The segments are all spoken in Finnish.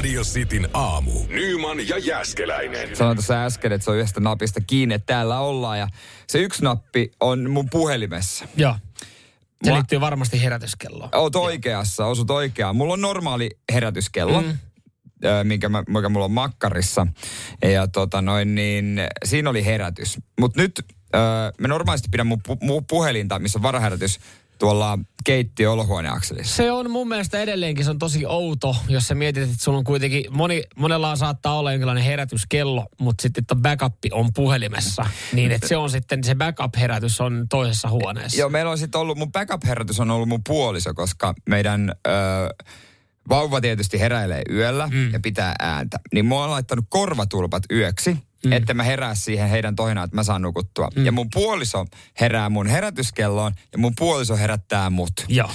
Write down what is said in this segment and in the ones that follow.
Radio Cityn aamu. Nyman ja Jäskeläinen. Sanoin tuossa äsken, että se on yhdestä napista kiinni, että täällä ollaan. Ja se yksi nappi on mun puhelimessa. Joo. Se Mua- liittyy varmasti herätyskelloon. Oot oikeassa, osut oikeaan. Mulla on normaali herätyskello. Mm. Minkä, mä, mikä mulla on makkarissa. Ja tota noin, niin siinä oli herätys. Mutta nyt öö, mä normaalisti pidän mun, pu, mun puhelinta, missä on varaherätys, tuolla keittiö olohuoneakselissa. Se on mun mielestä edelleenkin se on tosi outo, jos sä mietit, että sulla on kuitenkin, moni, monella saattaa olla jonkinlainen herätyskello, mutta sitten että backup on puhelimessa. Niin että se on sitten, se backup-herätys on toisessa huoneessa. Joo, meillä on sitten ollut, mun backup-herätys on ollut mun puoliso, koska meidän ö, vauva tietysti heräilee yöllä mm. ja pitää ääntä. Niin mä oon laittanut korvatulpat yöksi, mm. että mä herää siihen heidän toinaan, että mä saan nukuttua. Mm. Ja mun puoliso herää mun herätyskelloon ja mun puoliso herättää mut. Joo.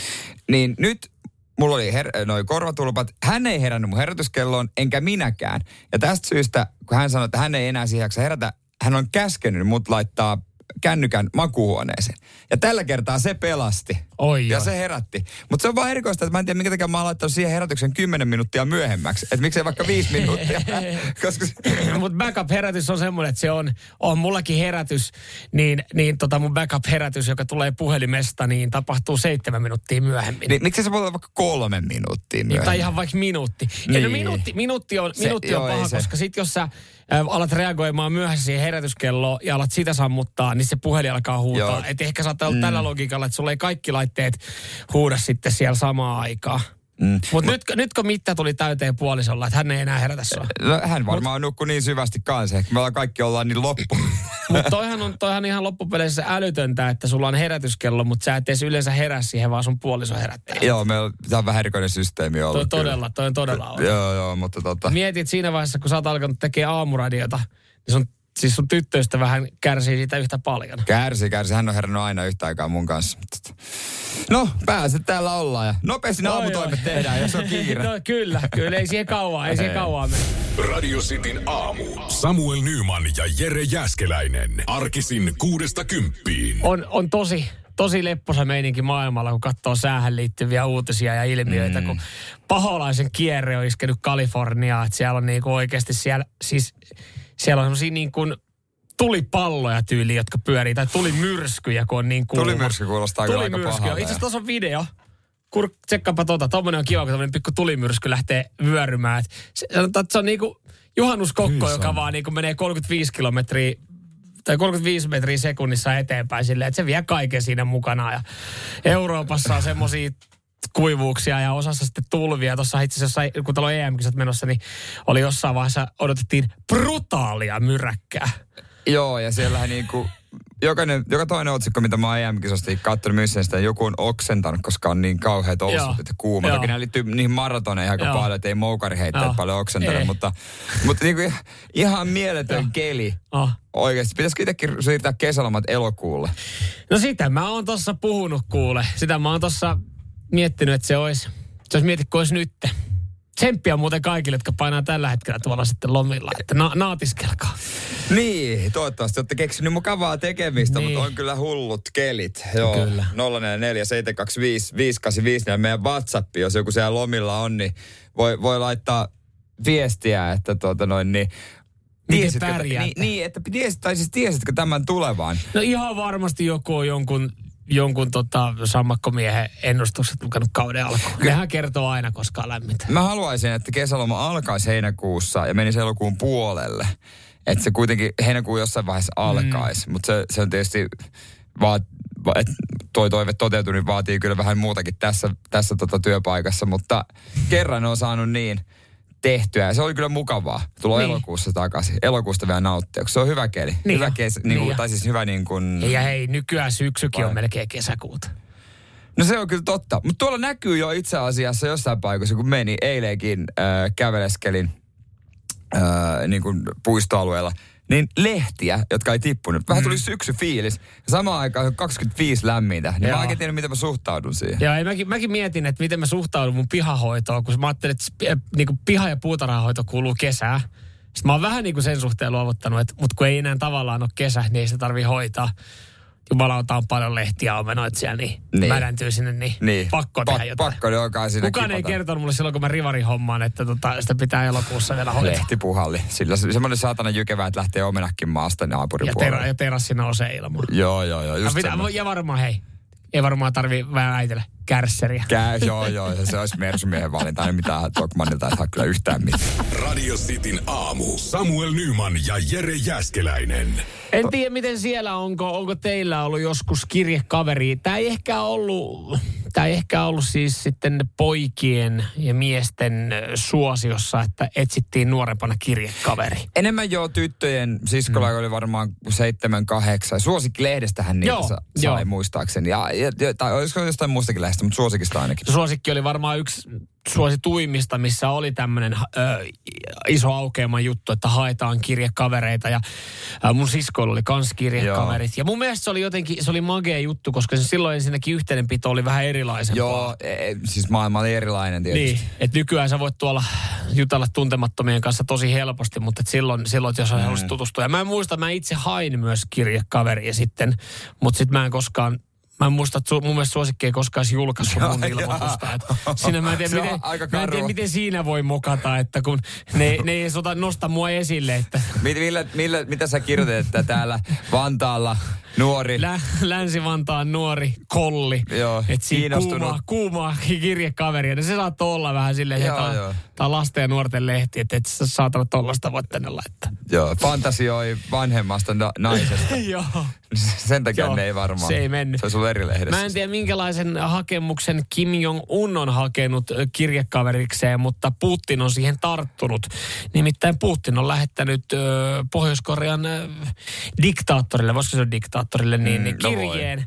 Niin nyt mulla oli her- noi korvatulpat. Hän ei herännyt mun herätyskelloon, enkä minäkään. Ja tästä syystä, kun hän sanoi, että hän ei enää siihen herätä, hän on käskenyt mut laittaa kännykän makuuhuoneeseen. Ja tällä kertaa se pelasti. Oi, ja oi. se herätti. Mutta se on vaan erikoista, että mä en tiedä, minkä takia mä oon laittanut siihen herätyksen 10 minuuttia myöhemmäksi. Että miksei vaikka 5 minuuttia. Koska Mutta backup-herätys on semmoinen, että se on, on mullakin herätys, niin, niin tota mun backup-herätys, joka tulee puhelimesta, niin tapahtuu seitsemän minuuttia myöhemmin. niin, miksi se voi olla vaikka kolme minuuttia Niin, myöhemmin? tai ihan vaikka minuutti. Ja no Niin. minuutti, minuutti on, Se- minuutti on joo, paha, koska sit jos sä alat reagoimaan myöhässä siihen herätyskelloon ja alat sitä sammuttaa, niin se puhelin alkaa huutaa. Joo. Et ehkä saattaa olla mm. tällä logiikalla, että sulla ei kaikki laitteet huuda sitten siellä samaan aikaan. Mm. Mutta nyt, nyt kun mitta tuli täyteen puolisolla, että hän ei enää herätä sua. No, hän varmaan nukkuu niin syvästi kanssa. Ehkä me ollaan kaikki ollaan niin loppu. Mutta toihan on, toihan ihan loppupeleissä älytöntä, että sulla on herätyskello, mutta sä et edes yleensä herää siihen, vaan sun puoliso herättää. joo, meillä on, tämä on vähän erikoinen systeemi ollut. Toi on kyllä. todella, toi on todella outo. Joo, joo, mutta tota... Mietit siinä vaiheessa, kun sä oot alkanut tekemään aamuradiota, niin sun, siis sun tyttöystä vähän kärsii siitä yhtä paljon. Kärsi, kärsi. Hän on herännyt aina yhtä aikaa mun kanssa. No, pääset täällä ollaan ja nopeasti ne Oi, aamutoimet oi. tehdään, jos on kiire. No kyllä, kyllä, ei siihen kauan, ei siihen kauan mene. Radio Cityn aamu. Samuel Nyman ja Jere Jäskeläinen. Arkisin kuudesta kymppiin. On, on tosi, tosi lepposa meininki maailmalla, kun katsoo säähän liittyviä uutisia ja ilmiöitä, mm. kun paholaisen kierre on iskenyt Kaliforniaan, että siellä on niinku oikeasti siellä, siis siellä on semmosia niin kuin tulipalloja tyyli, jotka pyörii, tai tulimyrskyjä, kun on niin kuuma. Tulimyrsky kuulostaa kyllä aika pahalta. Itse asiassa tuossa on video. Kur, tsekkaapa tota. Tommonen on kiva, kun tämmönen pikku tulimyrsky lähtee vyörymään. Et se, sanotaan, että se on niinku juhannuskokko, joka vaan niinku menee 35 kilometriä tai 35 metriä sekunnissa eteenpäin silleen, että se vie kaiken siinä mukana. Ja Euroopassa on semmosia kuivuuksia ja osassa sitten tulvia. Tuossa itse asiassa, kun täällä on EM-kisat menossa, niin oli jossain vaiheessa odotettiin brutaalia myräkkää. Joo, ja siellähän niinku... Jokainen, joka toinen otsikko, mitä mä oon EM-kisosta katsonut missä sitä, joku on oksentanut, koska on niin kauheat olosuhteet ja kuuma. Joo. Toki nämä liittyy niihin maratoneihin aika Joo. paljon, että ei moukari heittää paljon oksentanut, Ei. mutta, mutta niinku ihan mieletön Joo. keli. Oh. Oikeasti. Pitäisikö itsekin siirtää kesälomat elokuulle? No sitä mä oon tossa puhunut kuule. Sitä mä oon tossa miettinyt, että se olisi, se olisi mietit, kun olisi nyt. Tsemppiä muuten kaikille, jotka painaa tällä hetkellä tuolla sitten lomilla, että na- naatiskelkaa. Niin, toivottavasti olette keksinyt mukavaa tekemistä, Niin. mutta on kyllä hullut kelit. Joo, Kyllä. 044 725 585 ja meidän WhatsApp, jos joku siellä lomilla on, niin voi, voi laittaa viestiä, että tuota noin, niin pärjäätte? niin, niin, että tiesit, tai siis tiesitkö tämän tulevan? No ihan varmasti joku on jonkun, jonkun tota, sammakkomiehen ennustukset lukenut kauden alkuun. Nehän kertoo aina, koska lämmintä. Mä haluaisin, että kesäloma alkaisi heinäkuussa ja menisi elokuun puolelle. Että se kuitenkin heinäkuun jossain vaiheessa alkaisi. Mm. Mutta se, se on tietysti, vaat, va, et toi toive toteutui, niin vaatii kyllä vähän muutakin tässä, tässä tota työpaikassa. Mutta kerran on saanut niin tehtyä ja se oli kyllä mukavaa. Tulla Niin. niin. elokuussa takaisin. Elokuusta vielä nauttia, se on hyvä keli. Niin hyvä kes, niin Niin kuin, jo. tai siis hyvä niin kuin... Ja hei, nykyään syksykin on Vai? melkein kesäkuuta. No se on kyllä totta. Mutta tuolla näkyy jo itse asiassa jossain paikassa, kun meni eilenkin äh, käveleskelin äh, niin kuin puistoalueella. Niin lehtiä, jotka ei tippunut. Vähän tuli syksy fiilis. Ja samaan aikaan on 25 lämmintä. Niin Joo. mä oikein tiedä, miten mä suhtaudun siihen. Joo, ja mäkin, mäkin mietin, että miten mä suhtaudun mun pihahoitoon, kun mä ajattelin, että niin kuin piha- ja puutarhahoito kuuluu kesää. Sitten mä oon vähän niin kuin sen suhteen luovuttanut, että, mutta kun ei enää tavallaan ole kesä, niin ei sitä tarvii hoitaa. Jumalauta on paljon lehtiä omenoit siellä, niin, Niin. niin. mädäntyy sinne, niin, Niin. pakko tehdä Pa- jotain. Pakko ne alkaa siinä Kukaan ei kipata. kertonut mulle silloin, kun mä rivarin hommaan, että tota, sitä pitää elokuussa vielä hoitaa. Lehti puhalli. Sillä se- semmoinen saatana jykevä, että lähtee omenakkin maasta naapurin Ja, tera, ja terassi nousee ilmaan. Joo, joo, joo. Ja, Just pitää, semmoinen. ja varmaan hei, ei varmaan tarvii vähän äitellä kärsseriä. Käy, joo, joo. ja Se olisi Mersumiehen valinta. Ei mitään Tokmannilta ei saa kyllä yhtään mitään. Radio Cityn aamu. Samuel Nyman ja Jere Jäskeläinen. En tiedä, miten siellä onko, onko teillä ollut joskus kirjekaveri. Tämä ei ehkä ollut, tämä ei ehkä ollut siis sitten poikien ja miesten suosiossa, että etsittiin nuorempana kirjekaveri. Enemmän joo tyttöjen, siskolla mm. oli varmaan seitsemän, kahdeksan. Suosikkilehdestähän niitä Joo, sa- joo. sai muistaakseni. Ja, ja, ja, tai olisiko jostain muustakin lehdestä, mutta suosikista ainakin. Suosikki oli varmaan yksi suosituimmista, missä oli tämmöinen iso aukeama juttu, että haetaan kirjekavereita. Ja ö, mun siskoilla oli kans kirjekaverit. Ja mun mielestä se oli jotenkin, se oli magea juttu, koska se silloin ensinnäkin yhteydenpito oli vähän erilaisempaa. Joo, e, siis maailma oli erilainen tietysti. Niin, että nykyään sä voit tuolla jutella tuntemattomien kanssa tosi helposti, mutta et silloin, silloin jos mm. haluaisit tutustua. Ja mä en muista, mä itse hain myös kirjekaveria sitten, mutta sitten mä en koskaan Mä en muista, että su, mun mielestä suosikki ei koskaan julkaissut mun ilmoitusta. Että siinä mä en, tiedä, miten, mä en tiedä, miten siinä voi mokata, että kun ne, ne ei edes ota, nosta mua esille, että Mit, millä, millä, mitä sä kirjoitit, että täällä Vantaalla nuori... Lä, Länsi-Vantaan nuori kolli. Joo, että siinä kuumaa, kuumaa kirjekaveria. No se saattoi olla vähän silleen, että Joo, tämä joo. on- tämä on lasten ja nuorten lehti, että et sä saatana tollasta voi tänne laittaa. Joo, fantasioi vanhemmasta na- naisesta. Joo. Sen takia Joo, ne ei varmaan. se ei mennyt. Se olisi ollut eri lehdessä. Mä en tiedä, minkälaisen hakemuksen Kim Jong-un on hakenut ö, kirjekaverikseen, mutta Putin on siihen tarttunut. Nimittäin Putin on lähettänyt ö, Pohjois-Korean ö, diktaattorille, voisiko se diktaattorille, niin, Mm, niin no voi. kirjeen.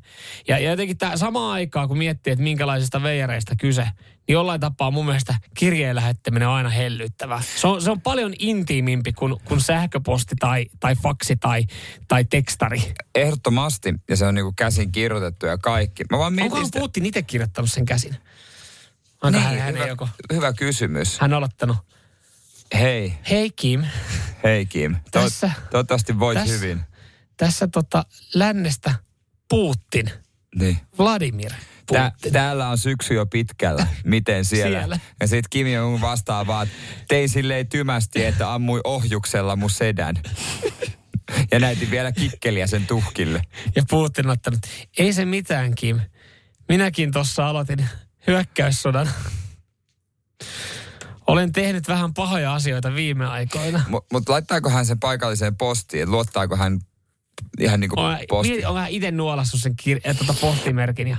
ja, ja jotenkin tämä samaan aikaan, kun miettii, että minkälaisista veijareista kyse, jollain tapaa mun mielestä kirjeen lähettäminen on aina hellyttävää. Se on, se on paljon intiimimpi kuin, kuin sähköposti tai, tai faksi tai, tai tekstari. Ehdottomasti. Ja se on niinku käsin kirjoitettu ja kaikki. Mä vaan mietin Onkohan sitä... Putin itse kirjoittanut sen käsin? Onko hän, hän, hyvä, joko, hyvä kysymys. hän on aloittanut. Hei, Hei Kim, hei Kim. Tässä- toivottavasti voit tässä- hyvin. tässä tota lännestä Putin, Niin. Vladimir Tää, täällä on syksy jo pitkällä. Miten siellä? Siellä. Ja sitten Kim Jong vastaa vaan, että tein silleen tymästi, että ammui ohjuksella mun sedän. ja näytin vielä kikkeliä sen tuhkille. Ja Putin on ottanut, ei se mitään Kim. Minäkin tuossa aloitin hyökkäyssodan. Olen tehnyt vähän pahoja asioita viime aikoina. Mutta mut laittaako hän sen paikalliseen postiin? Luottaako hän ihan niin kuin mieti, olen itse nuolassut sen kir- tota postimerkin ja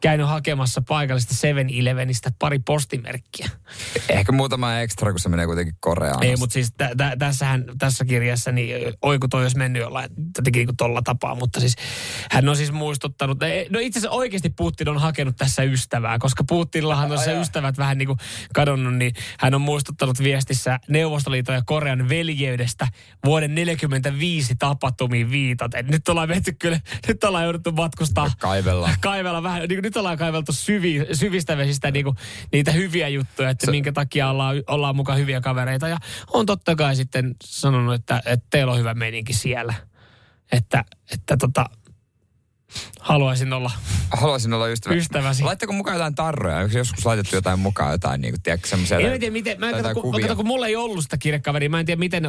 käynyt hakemassa paikallista 7-Elevenistä pari postimerkkiä. Ehkä muutama ekstra, kun se menee kuitenkin Koreaan. Ei, mutta siis tä, tä, tässähän, tässä kirjassa, niin ö, oi kun toi olisi mennyt jollain jotenkin niin tolla tapaa, mutta siis hän on siis muistuttanut, no itse asiassa oikeasti Putin on hakenut tässä ystävää, koska Putinillahan on se ystävät vähän niin kuin kadonnut, niin hän on muistuttanut viestissä Neuvostoliiton ja Korean veljeydestä vuoden 45 tapahtumiin viitaten. Nyt ollaan menty kyllä, nyt ollaan jouduttu matkustaa Kaivella. kaivella vähän, niin kuin nyt ollaan kaiveltu syvi, syvistä vesistä niin kuin, niitä hyviä juttuja, että se, minkä takia ollaan, ollaan mukaan hyviä kavereita. Ja on totta kai sitten sanonut, että, että teillä on hyvä meininki siellä. Että, että tota, haluaisin olla Haluaisin olla ystävä. Ystäväsi. Laittako mukaan jotain tarroja? Onko joskus laitettu jotain mukaan, jotain niin kuin, tiedätkö, semmoisia... En tiedä, miten, mä en kato, kun, kato, kun mulla ei ollut sitä kirjekaveria, mä en tiedä miten,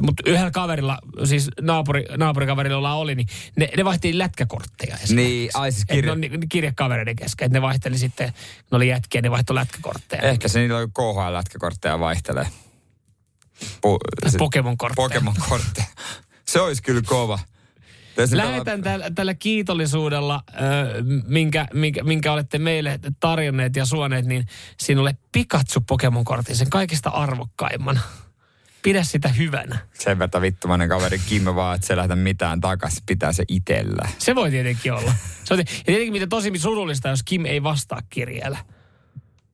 mutta yhdellä kaverilla, siis naapuri, naapurikaverilla jolla oli, niin ne, ne vaihteli lätkäkortteja. Niin, ai siis Et kirja... ne on kirjekavereiden kesken, että ne vaihteli sitten, ne oli jätkiä, ne vaihtoi lätkäkortteja. Ehkä se niillä on KHL-lätkäkortteja vaihtelee. Po- Pokemon-kortteja. Pokemon-kortteja. Se olisi kyllä kova. Tässä Lähetän tällä, tällä kiitollisuudella, ö, minkä, minkä, minkä olette meille tarjonneet ja suoneet, niin sinulle Pikachu Pokemon-kortin, sen kaikista arvokkaimman. Pidä sitä hyvänä. Sen verran vittumainen kaveri Kim vaan, että se lähtä mitään takas, pitää se itellä. Se voi tietenkin olla. Se on, ja tietenkin mitä tosi surullista, jos Kim ei vastaa kirjeellä.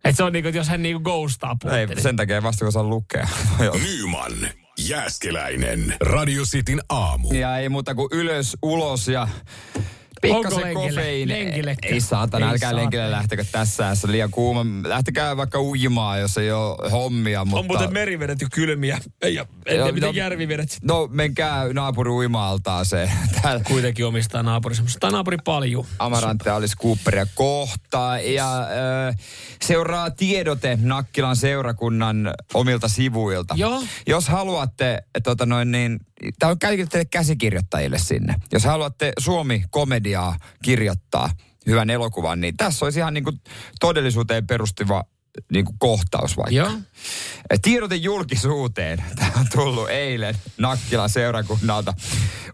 Et se on niinku, että jos hän niinku ghostaa Ei, Putinin. sen takia ei vasta kun saa lukea. Joo. Nyman Jääskeläinen. Radio Cityn aamu. Ja ei muuta kuin ylös, ulos ja pikkasen lenkille? kofeiini. Lenkillekö? Ei saatana, Ei älkää saatana. lenkille lähtekö tässä ajassa liian kuuma. Lähtekää vaikka uimaan, jos ei ole hommia. Mutta... On muuten merivedet jo kylmiä. Ja Joo, entä miten no- järvivedet sitten? No menkää naapuri uima-altaaseen. Täällä Kuitenkin omistaa naapuri semmoista. Tai naapuri paljon. Amarantte Alice Cooperia kohtaa. Ja ö, seuraa tiedote Nakkilan seurakunnan omilta sivuilta. Joo. Jos haluatte, tota noin niin, tämä on kaikille teille käsikirjoittajille sinne. Jos haluatte Suomi-komediaa kirjoittaa, hyvän elokuvan, niin tässä olisi ihan niin kuin todellisuuteen perustuva niin kuin kohtaus vaikka. Joo. Tiedote julkisuuteen. Tämä on tullut eilen Nakkilan seurakunnalta.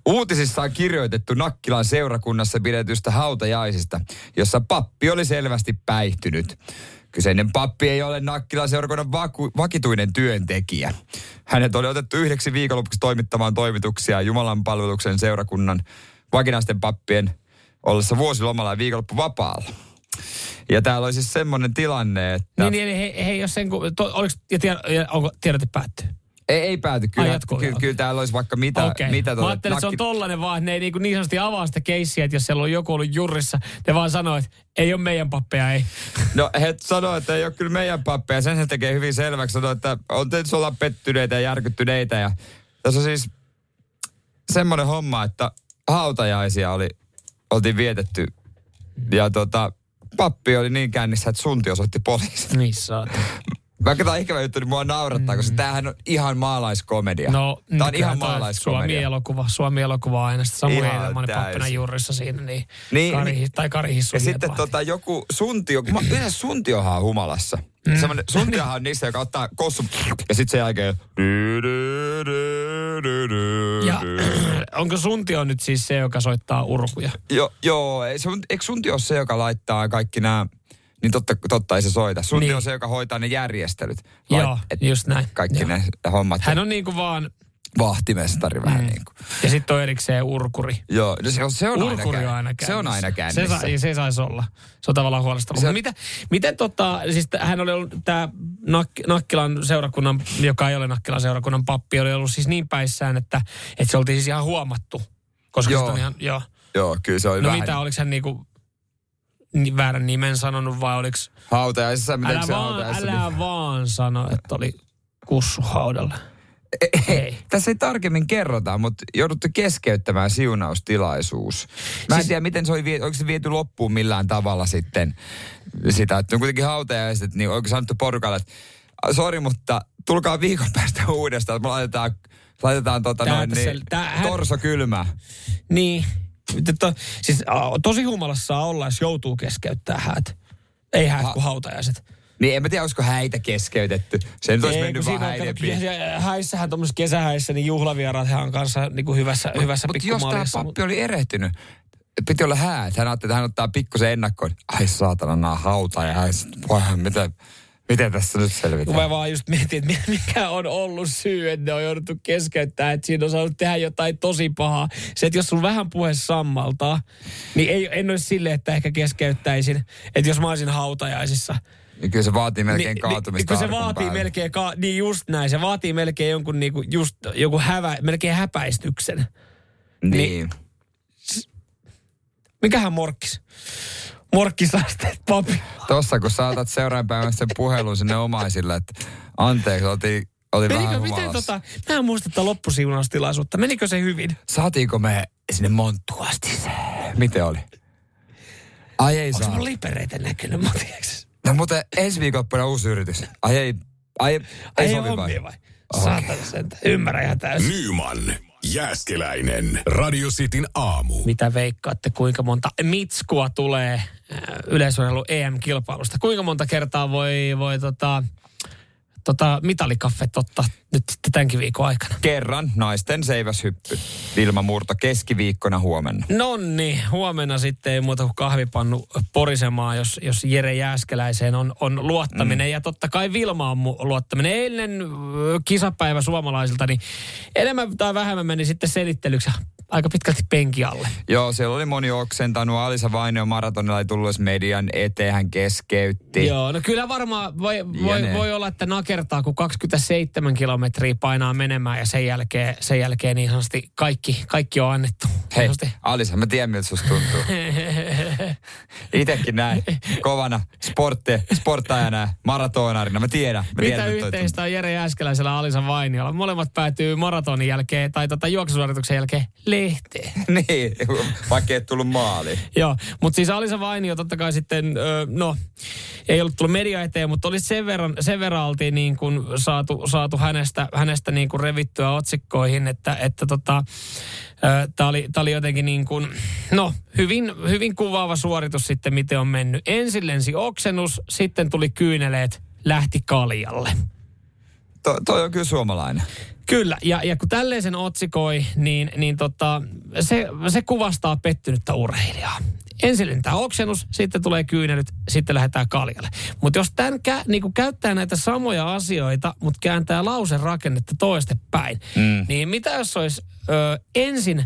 Uutisissa on kirjoitettu Nakkilan seurakunnassa pidetystä hautajaisista, jossa pappi oli selvästi päihtynyt. Kyseinen pappi ei ole Nakkilan seurakunnan vaku- vakituinen työntekijä. Hänet oli otettu yhdeksi viikonlopuksi toimittamaan toimituksia Jumalan palveluksen seurakunnan vakinaisten pappien ollessa vuosilomalla ja viikonloppu vapaalla. Ja täällä oli siis semmoinen tilanne, että... Niin, niin eli he, he jos sen, to, oliks, ja tied, ja onko tiedote päättyy? Ei, ei pääty. Kyllä, Ai, jatkuu kyllä, täällä olisi vaikka mitä. Okei. mitä Mä tuota ajattelin, että se on tollanen vaan, että ne ei niin, niin sanotusti avaa sitä keissiä, että jos siellä on joku ollut jurissa, ne vaan sanoo, että ei ole meidän pappeja, ei. No he sanoo, että ei ole kyllä meidän pappeja. Sen se tekee hyvin selväksi. Sanoo, että on tietysti olla pettyneitä ja järkyttyneitä. Ja tässä on siis semmoinen homma, että hautajaisia oli, oltiin vietetty. Ja tota, pappi oli niin kännissä, että sunti osoitti poliisit. Niin saat. Vaikka tämä on ikävä juttu, niin mua naurattaa, koska tämähän on ihan maalaiskomedia. No, tämä on kyllä ihan maalaiskomedia. Suomi-elokuva, Suomi-elokuva aina. Sitten Samu Heidelman täysin. pappina juurissa siinä, niin, Niin, Kari, niin. tai Kari Hissu Ja sitten tota, joku suntio, kun mä, yleensä suntiohan on humalassa. Mm. Semmoinen, suntiohan on niistä, joka ottaa kossu ja sitten sen jälkeen... Ja onko Suntio nyt siis se, joka soittaa urkuja? Jo, joo, on, eikö suntio ole se, joka laittaa kaikki nämä... Niin totta, totta ei se soita. Suntio Niin. on se, joka hoitaa ne järjestelyt. Joo, just näin. Kaikki Joo. ne hommat. Hän on niinku vaan, Vahtimestari vähän niin kuin. ja sitten on erikseen urkuri. Joo, no se on, se on aina Urkuri on käynnissä. aina Se on käynnissä. aina käynnissä. Se, sa, se saisi olla. Se on tavallaan huolestava. Se-. Miten, miten tota, siis hän oli ollut, tämä Nak, Nakkilan seurakunnan, joka ei ole Nakkilan seurakunnan pappi, oli ollut siis niin päissään, että, että se oltiin siis ihan huomattu. Koska Joo. on ihan, joo. Joo, kyllä se oli No vähän mitä, oliko hän niinku ni- väärän nimen sanonut vai oliko... hautajaisissa. Miten Älä se vaan, hautajaisissa? älä vaan sano, että oli kussu haudalla. Ei. Tässä ei tarkemmin kerrota, mutta jouduttu keskeyttämään siunaustilaisuus. Mä en Siis- tiedä, miten se oli, oliko se viety loppuun millään tavalla sitten sitä, että on kuitenkin hautajaiset, niin oliko sanottu porukalle, että sori, mutta tulkaa viikon päästä uudestaan, että me laitetaan, laitetaan tota noin, niin, tää- hän- torso kylmä. Niin. To, siis tosi humalassa saa olla, jos joutuu keskeyttää häät. Ei häät Ha- kuin hautajaiset. Niin en mä tiedä, olisiko häitä keskeytetty. Se nyt olisi Ei, mennyt vaan häiden ja- häissähän tuommoisessa kesähäissä, niin juhlavieraat hän on kanssa niin kuin hyvässä, hyvässä Mutta jos tämä pappi oli erehtynyt, piti olla häät. Hän ajatteli, että hän ottaa pikkusen ennakkoon. Ai saatana, nämä hautajaiset. Voihan, miten, miten tässä nyt Kun selvitään? mä vaan just mietin, että mi- mikä on ollut syy, että ne on jouduttu keskeyttämään, että siinä on saanut tehdä jotain tosi pahaa. Se, että jos sulla vähän puhe sammaltaa, niin ei, en olisi silleen, että ehkä keskeyttäisin. Että jos mä olisin hautajaisissa, Niin kyllä se vaatii melkein niin, kaatumista niin, kun se vaatii päälle. melkein, ka, niin just näin, se vaatii melkein jonkun niinku, just joku hävä, melkein häpäistyksen. Niin. Mikähän morkkis? Morkkisasteet, papi. Tossa kun saatat seuraavan päivän sen puhelun sinne omaisille, että anteeksi, oltiin, oli Menikö, vähän miten tota, mä en muista tätä loppusiunaustilaisuutta. Menikö se hyvin? Saatiinko me sinne monttuun asti se? Miten oli? Ai ei Onko saa. mun lipereitä näkynyt, mä? No mutta ensi viikonloppuna uusi yritys. Ai ei, ai, ei, ei Ei sovi vai? vai? Saatana sentä. Ymmärrän ihan täysin. Nyman, Jääskeläinen. Radio Cityn aamu. Mitä veikkaatte, kuinka monta mitskua tulee äh, yleisurheilu EM-kilpailusta? Kuinka monta kertaa voi, voi tota, tota mitalikaffet ottaa nyt sitten tämänkin viikon aikana? Kerran naisten seiväshyppy. Vilma Murto keskiviikkona huomenna. Nonni, huomenna sitten ei muuta kuin kahvipannu porisemaan, jos, jos Jere Jääskeläiseen on, on luottaminen. Mm. Ja totta kai Vilma on mu- luottaminen. Eilen kisapäivä suomalaisilta, niin enemmän tai vähemmän meni sitten selittelyksi. Aika pitkälti penki alle. Joo, siellä oli moni oksentanut. Alisa Vainio maratonilla ei tullut median eteen, hän keskeytti. Joo, no kyllä varmaan voi, voi, ne- voi olla, että nakertaa, kun 27 kilometriä painaa menemään ja sen jälkeen, sen jälkeen niin sanotusti kaikki, kaikki on annettu. Hei. Alisa, mä tiedän miltä susta tuntuu. Itekin näin, kovana sportti, sporttajana, maratonarina. Mä tiedän. Mä tiedän Mitä toi yhteistä on Jere Jääskeläisellä ja Alisa Vainiolla? Molemmat päätyy maratonin jälkeen tai tota juoksusuorituksen jälkeen lehteen. niin, vaikka et tullut maaliin. Joo, mutta siis Alisa Vainio totta kai sitten, no, ei ollut tullut media eteen, mutta oli sen verran, sen verran oltiin niin kuin saatu, saatu hänestä, hänestä niin kuin revittyä otsikkoihin, että, että tota, Tämä oli, tää oli jotenkin niin kuin, no hyvin, hyvin kuvaava suoritus sitten, miten on mennyt. Ensin lensi oksennus, sitten tuli kyyneleet, lähti kaljalle. To, toi on kyllä suomalainen. Kyllä, ja, ja kun tälleen sen otsikoi, niin, niin tota, se, se kuvastaa pettynyttä urheilijaa. Ensin lentää oksennus, sitten tulee kyynelyt, sitten lähdetään kaljalle. Mutta jos tämän kä, niin käyttää näitä samoja asioita, mutta kääntää lausen rakennetta toistepäin, mm. niin mitä jos olisi ö, ensin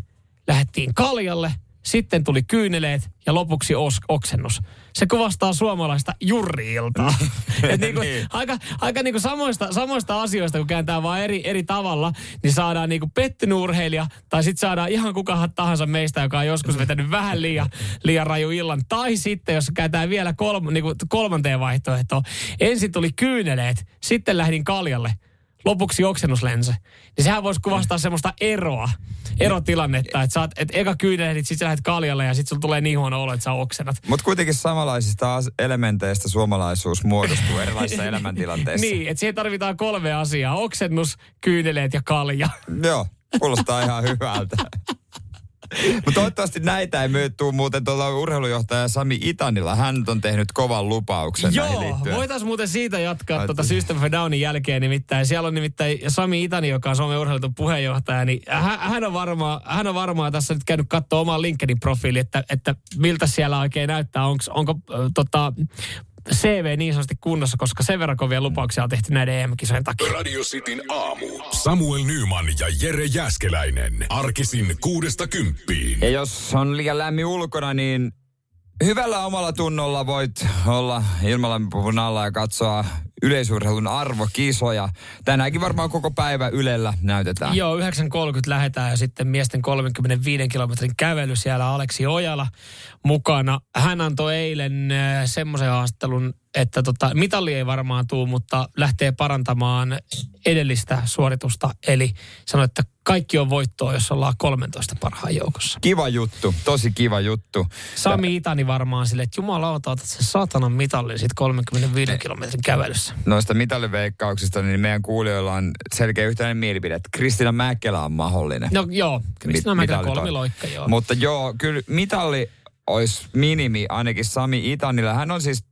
lähdettiin kaljalle, sitten tuli kyyneleet ja lopuksi os, oksennus. Se kuvastaa suomalaista jurriiltaa. Et niinku, Niin. aika aika niinku samoista, samoista asioista, kun kääntää vaan eri, eri tavalla, niin saadaan niinku pettynyt urheilija, tai sitten saadaan ihan kuka tahansa meistä, joka on joskus vetänyt vähän liian, liian raju illan. Tai sitten, jos kääntää vielä kolm, niinku kolmanteen vaihtoehtoon. Ensin tuli kyyneleet, sitten lähdin kaljalle lopuksi oksennuslense. Niin sehän voisi kuvastaa semmoista eroa, erotilannetta, että sä oot, et eka kyynehdit, sit sä lähdet kaljalle ja sit sulla tulee niin huono olo, että sä oksennat. Mutta kuitenkin samanlaisista elementeistä suomalaisuus muodostuu erilaisissa elämäntilanteissa. Niin, että siihen tarvitaan kolme asiaa. Oksennus, kyyneleet ja kalja. Joo, kuulostaa ihan hyvältä. Mutta toivottavasti näitä ei myyttuu muuten tuolla urheilujohtaja Sami Itanilla. Hän on tehnyt kovan lupauksen Joo, voitaisiin muuten siitä jatkaa tuota System a Downin jälkeen nimittäin. Siellä on nimittäin Sami Itani, joka on Suomen urheilutun puheenjohtaja, niin hän, hän, on varmaan, hän on varmaan tässä nyt käynyt katsoa omaa LinkedIn-profiili, että, että miltä siellä oikein näyttää. Onks, onko äh, tota, CV niin sanotusti kunnossa, koska sen verran kovia lupauksia on tehty näiden EM-kisojen takia. Radio Cityn aamu. Samuel Nyman ja Jere Jäskeläinen. Arkisin kuudesta kymppiin. Ja jos on liian lämmin ulkona, niin hyvällä omalla tunnolla voit olla ilmalämpöpuvun alla ja katsoa yleisurheilun arvokisoja. Tänäänkin varmaan koko päivä Ylellä näytetään. Joo, 9.30 lähdetään ja sitten miesten 35 kilometrin kävely siellä Aleksi Ojala mukana. Hän antoi eilen äh, semmoisen haastattelun, että tota, mitalli ei varmaan tuu, mutta lähtee parantamaan edellistä suoritusta. Eli sanoi, että kaikki on voittoa, jos ollaan 13 parhaan joukossa. Kiva juttu, tosi kiva juttu. Sami Itani varmaan sille, että jumalauta, otat sen saatanan mitallin siitä 35 kilometrin kävelyssä. Noista mitalliveikkauksista, niin meidän kuulijoilla on selkeä yhteinen mielipide, että Kristina Mäkelä on mahdollinen. No joo, Kristina Mit- Mäkelä kolmiloikka, joo. Mutta joo, kyllä mitalli olisi minimi ainakin Sami Itanilla. Hän on siis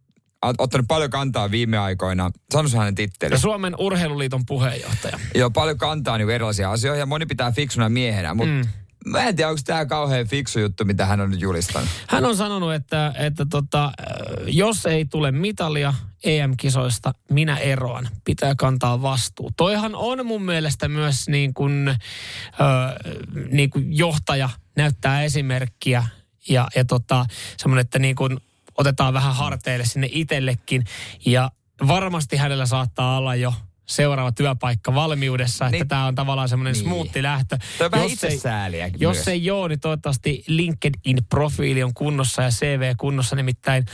ottanut paljon kantaa viime aikoina. Sano se hänen titteli. Suomen urheiluliiton puheenjohtaja. Joo, paljon kantaa niin erilaisia asioita ja moni pitää fiksuna miehenä, mutta mm. mä en tiedä, onko tämä kauhean fiksu juttu, mitä hän on nyt julistanut. Hän on sanonut, että, että tota, äh, jos ei tule mitalia EM-kisoista, minä eroan. Pitää kantaa vastuu. Toihan on mun mielestä myös niin kuin, äh, niin kuin johtaja näyttää esimerkkiä ja, ja tota, semmoinen, että niin kuin otetaan vähän harteille sinne itsellekin. Ja varmasti hänellä saattaa olla jo seuraava työpaikka valmiudessa, että Niin. tämä on tavallaan semmoinen Niin. smoothi lähtö. Toi Jos ei- itsesääliäkin Jos myös. ei joo, niin toivottavasti LinkedIn-profiili on kunnossa ja CV kunnossa. Nimittäin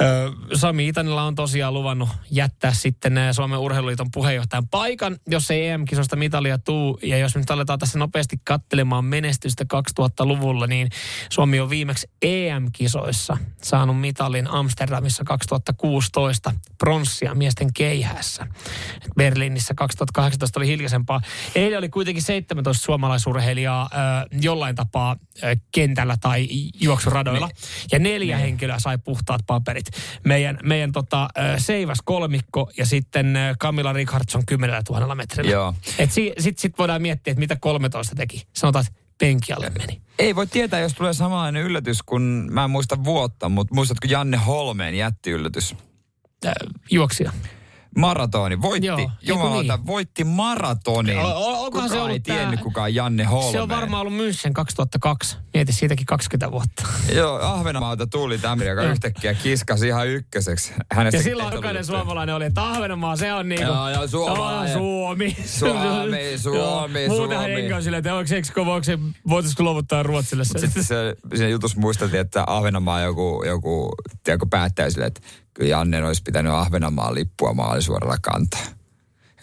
ö, Sami Itanilla on tosiaan luvannut jättää sitten Suomen urheiluliiton puheenjohtajan paikan, jos ei EM-kisosta mitalia tuu. Ja jos nyt aletaan tässä nopeasti kattelemaan menestystä 2000-luvulla, niin Suomi on viimeksi EM-kisoissa saanut mitalin Amsterdamissa 2016 pronssia miesten keihässä. Berliinissä 2018 oli hiljaisempaa. Eilen oli kuitenkin 17 suomalaisurheilijaa ö, jollain tapaa ö, kentällä tai juoksuradoilla. Ja neljä henkilöä sai puhtaat paperit. Meidän, meidän tota, ö, Seiväs kolmikko ja sitten ö, Camilla Richardson 10 000 metrillä. Joo. Et si, sit, sit voidaan miettiä, että mitä 13 teki. Sanotaan, että penkialle meni. Ei voi tietää, jos tulee samanlainen yllätys kuin, mä en muista vuotta, mutta muistatko Janne Holmeen jätti yllätys? Äh, juoksija. Maratoni. Voitti, Joo, jumalauta, niin? voitti maratonin. O- Kukaan se ollut ei tää- tiennyt kukaan Janne Holmeen. Se on varmaan ollut München 2002. Mieti siitäkin 20 vuotta. Joo, Ahvenanmaalta tuli tämmöinen, joka yhtäkkiä kiskasi ihan ykköseksi. Hänestä Ja silloin jokainen suomalainen oli, että Ahvenanmaa se on niinku... Joo, joo, suomalainen. Suomi. Suomi, Suomi, Joo. Muutenhan Suomi. jengi on silleen, että onko eikö kova, onko se, voitaisiko luovuttaa Ruotsille se. Sitten se, siinä jutussa muisteltiin, että Ahvenanmaa joku, joku tiedätkö, päättäjä sille, että kyllä Janne olisi pitänyt Ahvenanmaan lippua maalisuoralla kantaa.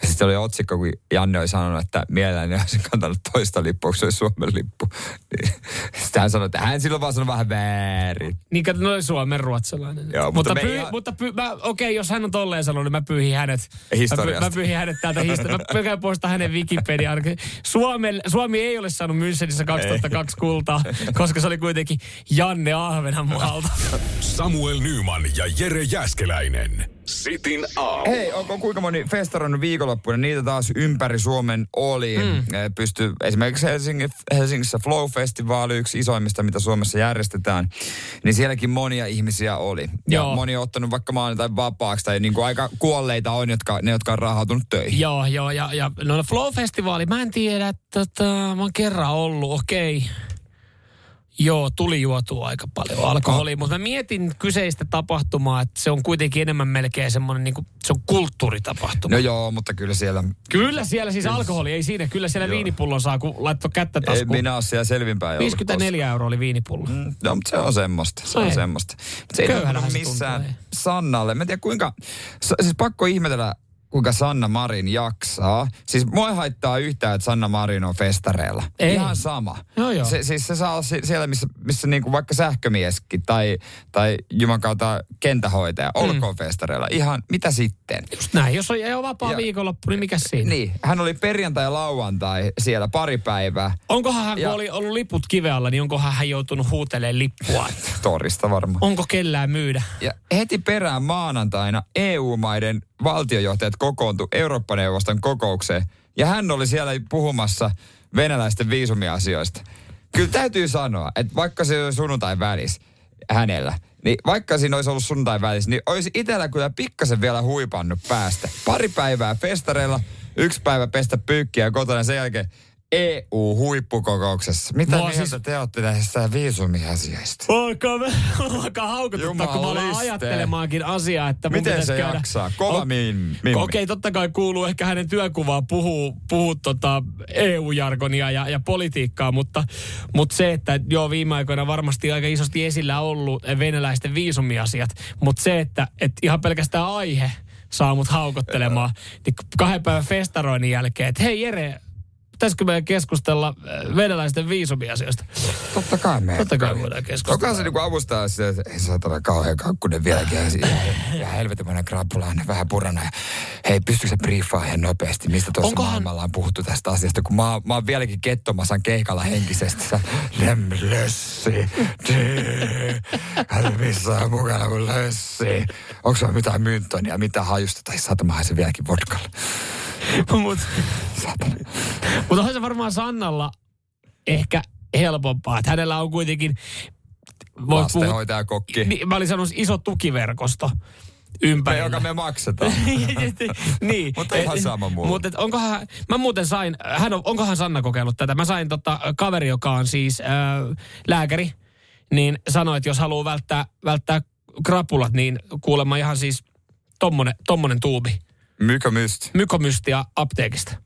Ja sitten oli otsikko, kun Janne oli sanonut, että mielelläni olisi kantanut toista lippua, kun se olisi Suomen lippu. Niin, sitten hän sanoi, että hän silloin vaan sanoi vähän väärin. Niin kato, no Suomen ruotsalainen. Joo, mutta mutta mutta, me pyy, ihan- mutta py, mä, okei, jos hän on tolleen sanonut, niin mä pyyhin hänet. Mä, py, Historiasta. mä pyyhin hänet täältä historiasta. Mä käyn poistaa hänen Wikipediaan. Suomen, Suomi ei ole saanut Münchenissä 2002 kultaa, koska se oli kuitenkin Janne Ahvenanmaalta. Samuel Nyman ja Jere Jäskeläinen. Sitin aamu. Hei, onko kuinka moni festaroinut viikonloppuna? Niitä taas ympäri Suomen oli. Mm. Pysty, esimerkiksi Helsingin, Helsingissä Flow-festivaali, yksi isoimmista, mitä Suomessa järjestetään. Niin sielläkin monia ihmisiä oli. Ja Joo. moni on ottanut vaikka maanantai vapaaksi. Tai niin kuin aika kuolleita on jotka, ne, jotka on rahautunut töihin. joo, joo, ja, ja no Flow-festivaali, mä en tiedä, tota, mä oon kerran ollut, okei. Joo, tuli juotua aika paljon alkoholia, mutta mä mietin kyseistä tapahtumaa, että se on kuitenkin enemmän melkein semmoinen, niin kuin, se on kulttuuritapahtuma. No joo, mutta kyllä siellä... Kyllä siellä siis alkoholi, ei siinä. Kyllä siellä viinipullon saa, kun laittoi kättä Ei taskuun. minä ole siellä selvinpäin ollut 54 euroa oli viinipullo. Mm, No, mutta se on semmoista. Se on Ei. semmoista. Mutta se ei missään tuntuu, Sannalle. Mä en tiedä kuinka, siis pakko ihmetellä, kuinka Sanna Marin jaksaa. Siis mua ei haittaa yhtään, että Sanna Marin on festareilla. Ei. Ihan sama. Joo, joo. Se, siis se saa olla si- siellä, missä, missä niinku vaikka sähkömieskin tai, tai juman kautta kentähoitaja, olkoon festareilla. Ihan, mitä sitten? Just näin. Jos on, ei ole vapaa Ja- viikonloppu, niin mikä siinä? Niin, hän oli perjantai ja lauantai siellä pari päivää. Onkohan hän, kun Ja- oli ollut liput kivealla, niin onkohan hän joutunut huutelemaan lippua? Torista varmaan. Onko kellään myydä? Ja heti perään maanantaina EU-maiden valtiojohtajat kokoontu Eurooppa-neuvoston kokoukseen. Ja hän oli siellä puhumassa venäläisten viisumiasioista. Kyllä täytyy sanoa, että vaikka se oli sunnuntai välis hänellä, niin vaikka siinä olisi ollut sunnuntai välis, niin olisi itsellä kyllä pikkasen vielä huipannut päästä. Pari päivää festareilla, yksi päivä pestä pyykkiä kotona sen jälkeen EU-huippukokouksessa. Mitä Mua mieltä siis- te olette näistä viisumiasioista? Alkaa, alkaa haukututtaa, kun mä ajattelemaankin asiaa, että mun Miten se käydä. jaksaa? Kova O- mimmi. Okei, totta kai kuuluu ehkä hänen työkuvaan puhuu, puhuu tota EU-jargonia ja, ja politiikkaa, mutta, mutta se, että joo, viime aikoina varmasti aika isosti esillä ollut venäläisten viisumiasiat, mutta se, että, että ihan pelkästään aihe saa mut haukottelemaan, niin kahden päivän festaroinnin jälkeen, että hei Jere, pitäisikö meidän keskustella äh, venäläisten viisumiasioista? Totta kai me. Totta kai voidaan keskustella. Onkohan se niinku avustaa se, että ei saatana kauhean kakkunen vieläkin. Ja, ja helvetimoinen krapulainen, vähän purana. Ja, hei, pystyykö se briefaa ihan nopeasti, mistä tuossa Onkohan- maailmalla on puhuttu tästä asiasta, kun mä, mä oon vieläkin kettomasan keikalla henkisesti. Sä, lem lössi, hän missään mukana kuin lössi. Onko se mitään myyntonia, mitä hajusta, tai saatana mä haisen vieläkin vodkalle. Mutta. Mutta on se varmaan Sannalla ehkä helpompaa, että hänellä on kuitenkin... Lastenhoitaja, kokki. Niin, mä olin sanonut iso tukiverkosto ympärillä. Joka me maksetaan. niin. Mutta ihan sama mulla. Mutta onkohan, mä muuten sain, hän on, onkohan Sanna kokeillut tätä? Mä sain tota, kaveri, joka on siis äh, lääkäri, niin sanoi, että jos haluaa välttää, välttää krapulat, niin kuulemma ihan siis tommonen, tommonen tuubi. Mykomyst. mykomystia apteekista.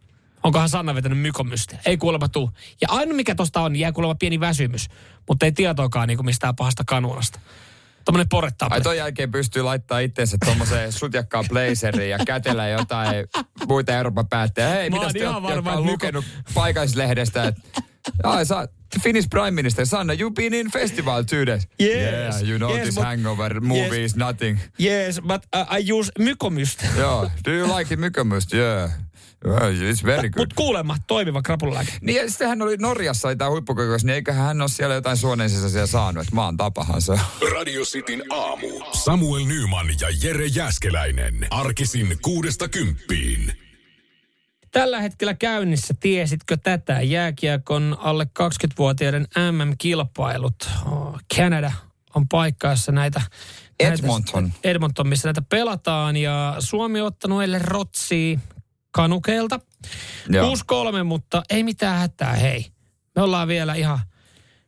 Onkohan Sanna vetänyt mykomystia? Ei kuulemma tuu. Ja ainoa mikä tosta on, niin jää kuulemma pieni väsymys. Mutta ei tietoakaan niin mistään pahasta kanuunasta. Tuommoinen porettaa. Ai ton jälkeen pystyy laittaa itseensä tommoseen sutjakkaan blazeriin ja kätellä jotain muita Euroopan päättäjä. Hei, mitä te olette, varma, lukenut paikallislehdestä, että Ai, sä, Finnish Prime Minister, Sanna, you been in festival two days. Yes. Yeah, you know Yes, this but- hangover movie Yes. is nothing. Yes, but uh, I use mykomystä. Joo, do you like it mykomust? Yeah. Well, it's very good. Mutta kuulemma toimiva krapulälääke. Niin ja sitten hän oli Norjassa tämä huippukokous, niin eiköhän hän ole siellä jotain suonensisäisiä saanut, että maan tapahan se. Radio Cityn aamu. Samuel Nyman ja Jere Jäskeläinen. Arkisin kuudesta kymppiin. Tällä hetkellä käynnissä, tiesitkö tätä, jääkiekon alle 20-vuotiaiden MM-kilpailut. Canada on paikka, jossa näitä Edmonton. Näitä, Edmonton, missä näitä pelataan. Ja Suomi on ottanut eilen rotsia kanukeelta. Joo. 6-3, mutta ei mitään hätää, hei. Me ollaan vielä ihan,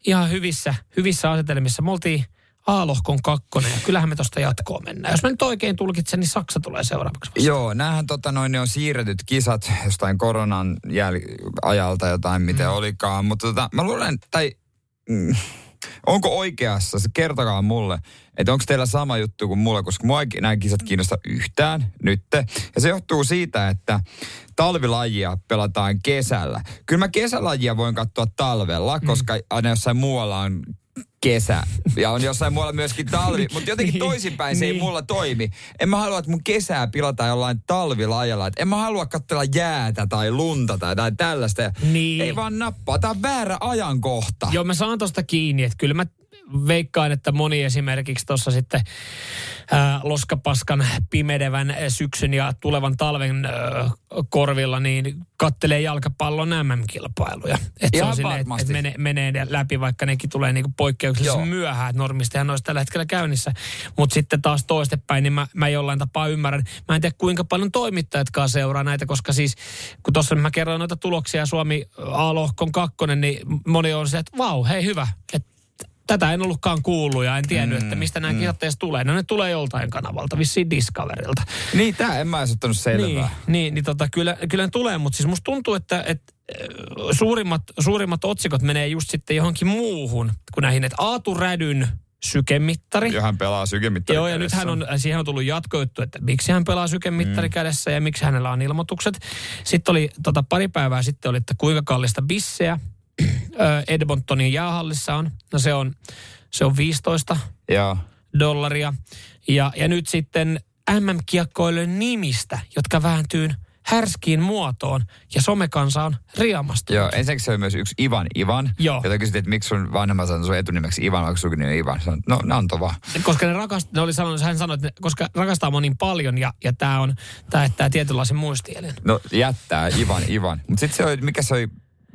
ihan hyvissä, hyvissä asetelmissa. Me oltiin A-lohkon kakkonen ja kyllähän me tosta jatkoon mennään. Jos mä nyt oikein tulkitsen, niin Saksa tulee seuraavaksi. vastaan. Joo, näähän tota, noin, ne on siirretyt kisat jostain koronan jäl- ajalta jotain, miten mm. olikaan. Mutta tota, mä luulen, tai mm, onko oikeassa, se kertokaa mulle, että onko teillä sama juttu kuin mulle, koska mua ei nämä kisat kiinnosta yhtään nytte. Ja se johtuu siitä, että talvilajia pelataan kesällä. Kyllä mä kesälajia voin katsoa talvella, Mm. koska aina jossain muualla on kesä. Ja on jossain muualla myöskin talvi. Mutta jotenkin Niin, toisinpäin se ei niin. mulla toimi. En mä halua, että mun kesää pilataan jollain talvilajalla. Et en mä halua katsella jäätä tai lunta tai jotain tällaista. Niin. Ei vaan nappaa. Tää on väärä ajankohta. Joo, mä saan tosta kiinni, että kyllä mä veikkaan, että moni esimerkiksi tuossa sitten loskapaskan pimedevän syksyn ja tulevan talven korvilla, niin kattelee jalkapallon MM-kilpailuja. Että se on silleen, että et menee, menee ne läpi, vaikka nekin tulee niinku poikkeuksellisen Joo. myöhään, että normistihan olisi tällä hetkellä käynnissä. Mutta sitten taas toistepäin, niin mä, mä jollain tapaa ymmärrän. Mä en tiedä kuinka paljon toimittajatkaan seuraa näitä, koska siis kun tuossa mä kerroin noita tuloksia Suomi A-lohkon kakkonen, niin moni on se, että vau, hei hyvä, että tätä en ollutkaan kuullut ja en tiennyt, mm, että mistä nämä mm. kisat edes tulee. No ne tulee joltain kanavalta, vissiin Discoverilta. Niin, tää en mä edes ottanut selvää. Niin, niin, niin tota, kyllä, kyllä ne tulee, mutta siis musta tuntuu, että, että äh, suurimmat, suurimmat otsikot menee just sitten johonkin muuhun kuin näihin, että Aatu Rädyn sykemittari. Ja hän pelaa sykemittarin Joo, ja nyt hän on, siihen on tullut jatkojuttu, että miksi hän pelaa sykemittari mm. kädessä ja miksi hänellä on ilmoitukset. Sitten oli tota, pari päivää sitten oli, että kuinka kallista bisseä Edmontonin jäähallissa on. No se on, se on 15 Joo. dollaria. Ja, ja nyt sitten MM-kiekkoilijoiden nimistä, jotka vääntyy härskiin muotoon ja somekansa on riemastunut. Joo, ensinnäkin se oli myös yksi Ivan Ivan. Joo. Jota kysyttiin, että miksi sun vanhemmat sanoi sun etunimeksi Ivan, vaikka sunkin nimi Ivan. Sanoin, no, Nanto vaan. Koska ne rakast, ne oli sanonut, hän sanoi, että ne, koska rakastaa mua niin paljon ja, ja tämä on, tämä tämä tietynlaisen muistielin. No jättää Ivan Ivan. Mutta sitten se oli, mikä se oli,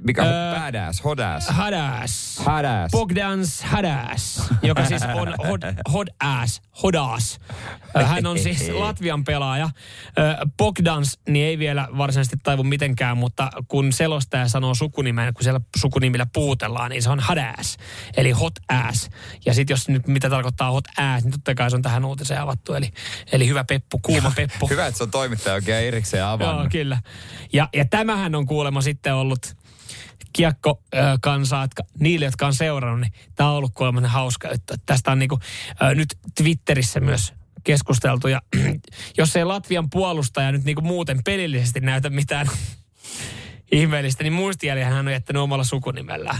mikä on Öö, badass, hodass. Hadas. Hadas. Bogdans Hadas, joka siis on hod, hod ass, hodas. Ö, Hän on siis Latvian pelaaja. Bogdans niin ei vielä varsinaisesti taivu mitenkään, mutta kun selostaja sanoo sukunimen, kun siellä sukunimillä puutellaan, niin se on Hadas, eli hot ass. Ja sitten jos nyt mitä tarkoittaa hot ass, niin totta kai se on tähän uutiseen avattu. Eli, eli hyvä peppu, kuuma peppu. Hyvä, että se on toimittaja oikein erikseen Joo, avannut. kyllä. Ja, ja tämähän on kuulemma sitten ollut kiekko ö, kansaa, jotka, niille, jotka on seurannut, niin tämä on ollut kuulemma hauska juttu. Että Tästä on niinku, ö, nyt Twitterissä myös keskusteltu. Ja jos ei Latvian puolustaja nyt niinku muuten pelillisesti näytä mitään ihmeellistä, niin muistijäljen hän on jättänyt omalla sukunimellään.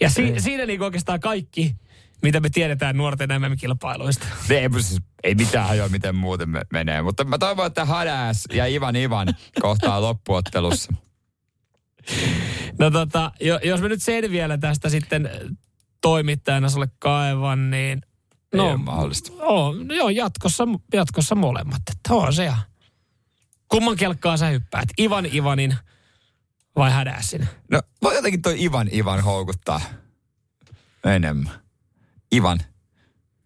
Ja si, siinä niinku oikeastaan kaikki, mitä me tiedetään nuorten MM-kilpailuista. Ei, siis, ei mitään hajoa, miten muuten me, menee. Mutta mä toivon, että Hadas ja Ivan Ivan kohtaa loppuottelussa. No tota, jo, jos me nyt sen vielä tästä sitten toimittajana sulle kaivan, niin... Ei ole mahdollista. On, joo, jatkossa, jatkossa molemmat. Että on se. Kumman kelkkaa sä hyppäät? Ivan Ivanin vai Hädässin? No, voi jotenkin toi Ivan Ivan houkuttaa enemmän. Ivan.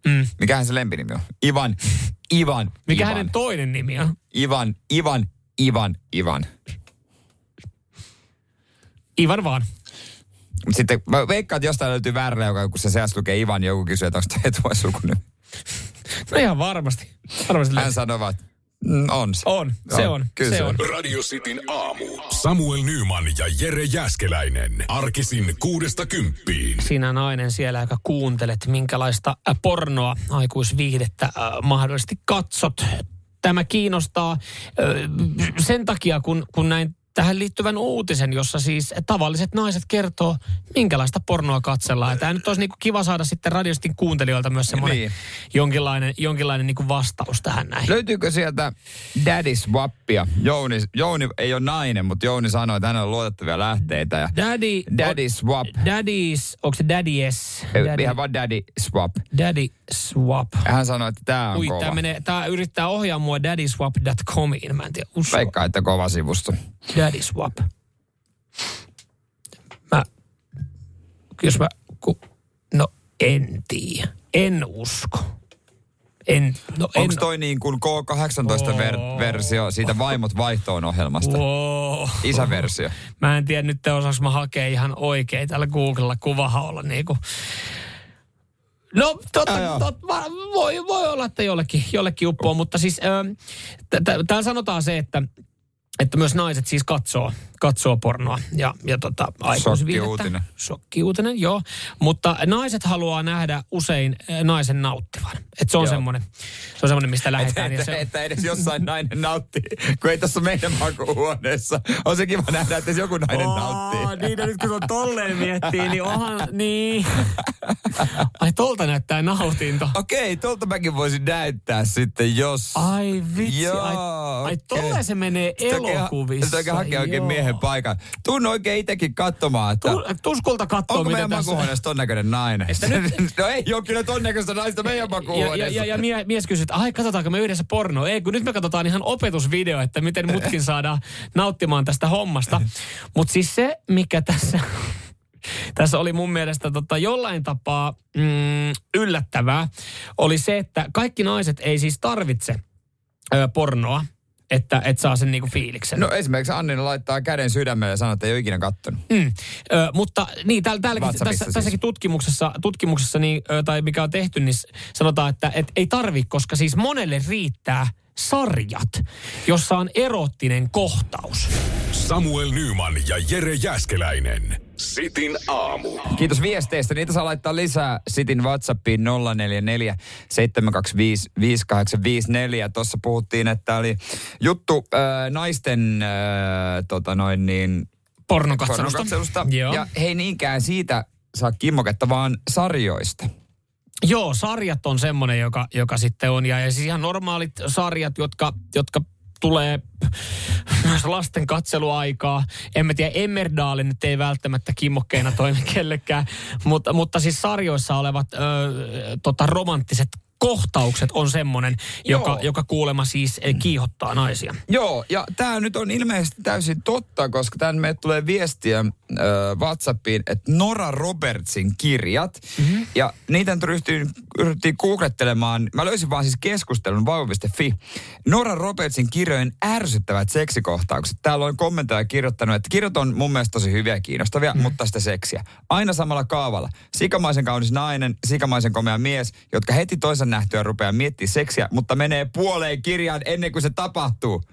Mm. Mikähän se lempinimi on? Ivan, Ivan, Mikä Ivan. hänen toinen nimi on? Ivan, Ivan, Ivan, Ivan. Ivan vaan. Mut Sitten mä veikkaan, että jostain löytyy väärä joka kun se seassa lukee Ivan, joku kysyy, että onko tämä tuo sukunimi. No ihan varmasti. Varmasti Hän sanoo vaan, että mm, on se. On, se on, Kyllä se on. on. Radio Cityn aamu. Samuel Nyman ja Jere Jäskeläinen. Arkisin kuudesta kymppiin. sinä nainen siellä, joka kuuntelet, minkälaista äh, pornoa, aikuisviihdettä äh, mahdollisesti katsot. Tämä kiinnostaa äh, sen takia, kun, kun näin tähän liittyvän uutisen, jossa siis tavalliset naiset kertoo, minkälaista pornoa katsellaan. Ja tämä nyt olisi niinku kiva saada sitten radiostin kuuntelijoilta myös semmoinen Niin. jonkinlainen, jonkinlainen niinku vastaus tähän näin. Löytyykö sieltä Daddy Swappia? Jouni, Jouni ei ole nainen, mutta Jouni sanoi, että hänellä on luotettavia lähteitä. Ja Daddy, Daddy Swap. Daddy's, onko se Daddy S? Daddy. Ihan vaan Daddy Swap. Daddy Swap. Hän sanoi, että tämä on Ui, kova. tää, menee, tää yrittää ohjaa mua daddyswap.comiin. Mä en tiedä, usko. Veikkaa, että kova sivusto. Daddy Swap. Mä, jos mä, ku, no en tiedä. En usko. En, no en, Onko toi niin kuin K18-versio siitä Vaimot vaihtoon ohjelmasta? Wow. Isäversio. Mä en tiedä nyt osaanko mä hakea ihan oikein. Täällä Googlella kuvahan olla niinku... No, totta, Joo, joo. tot, va- voi, voi olla, että jollekin, jollekin uppoo, mutta siis t- täällä sanotaan se, että että myös naiset siis katsoo, katsoo pornoa ja, ja tota, aikuisviihdettä. Shokkiuutinen. Shokkiuutinen, joo. Mutta naiset haluaa nähdä usein äh, naisen nauttivan. Et se on Joo. semmoinen, se on semmoinen, mistä lähdetään. Että, se, että edes jossain nainen nauttii, kun ei tässä meidän makuuhuoneessa. On se kiva nähdä, että edes joku nainen nauttii. niin, no nyt kun on tolleen miettii, niin onhan, niin. Ai tolta näyttää nautinto. Okei, tuolta mäkin voisin näyttää sitten, jos... Ai vitsi, Joo, ai, ai okei. tolleen se menee elokuvissa. Sitä oikein hakea oikein joo. Miehen paikan. Tuun oikein itsekin katsomaan, että... Tu, tuskulta katsoo, Onko meidän tässä... makuuhuoneessa ton näköinen nainen? no ei ole kyllä ton näköistä naista meidän Ja, ja, makuuhuoneessa. ja, ja mie, mies kysyy, että ai katsotaanko me yhdessä porno. Ei, kun nyt me katsotaan ihan opetusvideo, että miten mutkin saadaan nauttimaan tästä hommasta. Mutta siis se, mikä tässä, tässä oli mun mielestä tota, jollain tapaa mm, yllättävää, oli se, että kaikki naiset ei siis tarvitse ö, pornoa, että et saa sen niinku fiiliksen. No esimerkiksi Annina laittaa käden sydämelle ja sanoo, että ei ole ikinä kattonut. Mm. Ö, mutta niin, täällä, täälläkin, tässä, siis. tässäkin tutkimuksessa, tutkimuksessa niin, ö, tai mikä on tehty, niin sanotaan, että et ei tarvi, koska siis monelle riittää sarjat, jossa on erottinen kohtaus. Samuel Nyman ja Jere Jäskeläinen. Sitin aamu. Kiitos viesteistä. Niitä saa laittaa lisää Sitin WhatsAppiin 044 725 5854. Tuossa puhuttiin, että oli juttu äh, naisten äh, tota noin niin, Pornokatselusta. pornokatselusta. Joo. Ja hei niinkään siitä saa kimmoketta, vaan sarjoista. Joo, sarjat on semmoinen, joka, joka sitten on. Ja, ja siis ihan normaalit sarjat, jotka, jotka tulee myös lasten katseluaikaa. En mä tiedä, Emmerdale nyt ei välttämättä kimmokkeena toimi kellekään, mutta, mutta siis sarjoissa olevat ö, tota, romanttiset kohtaukset on semmoinen, joka, Joo. joka kuulemma siis eh, kiihottaa naisia. Joo, ja tämä nyt on ilmeisesti täysin totta, koska tänne meille tulee viestiä äh, WhatsAppiin, että Nora Robertsin kirjat, mm-hmm. ja niitä nyt ryhtyin, ryhdyttiin googlettelemaan. Mä löysin vaan siis keskustelun vauva.fi. Nora Robertsin kirjojen ärsyttävät seksikohtaukset. Täällä on kommentoija kirjoittanut, että kirjat on mun mielestä tosi hyviä ja kiinnostavia, mm. mutta sitä seksiä. Aina samalla kaavalla. Sikamaisen kaunis nainen, sikamaisen komea mies, jotka heti toisen nähtyä rupeaa miettimään seksiä, mutta menee puoleen kirjaan ennen kuin se tapahtuu.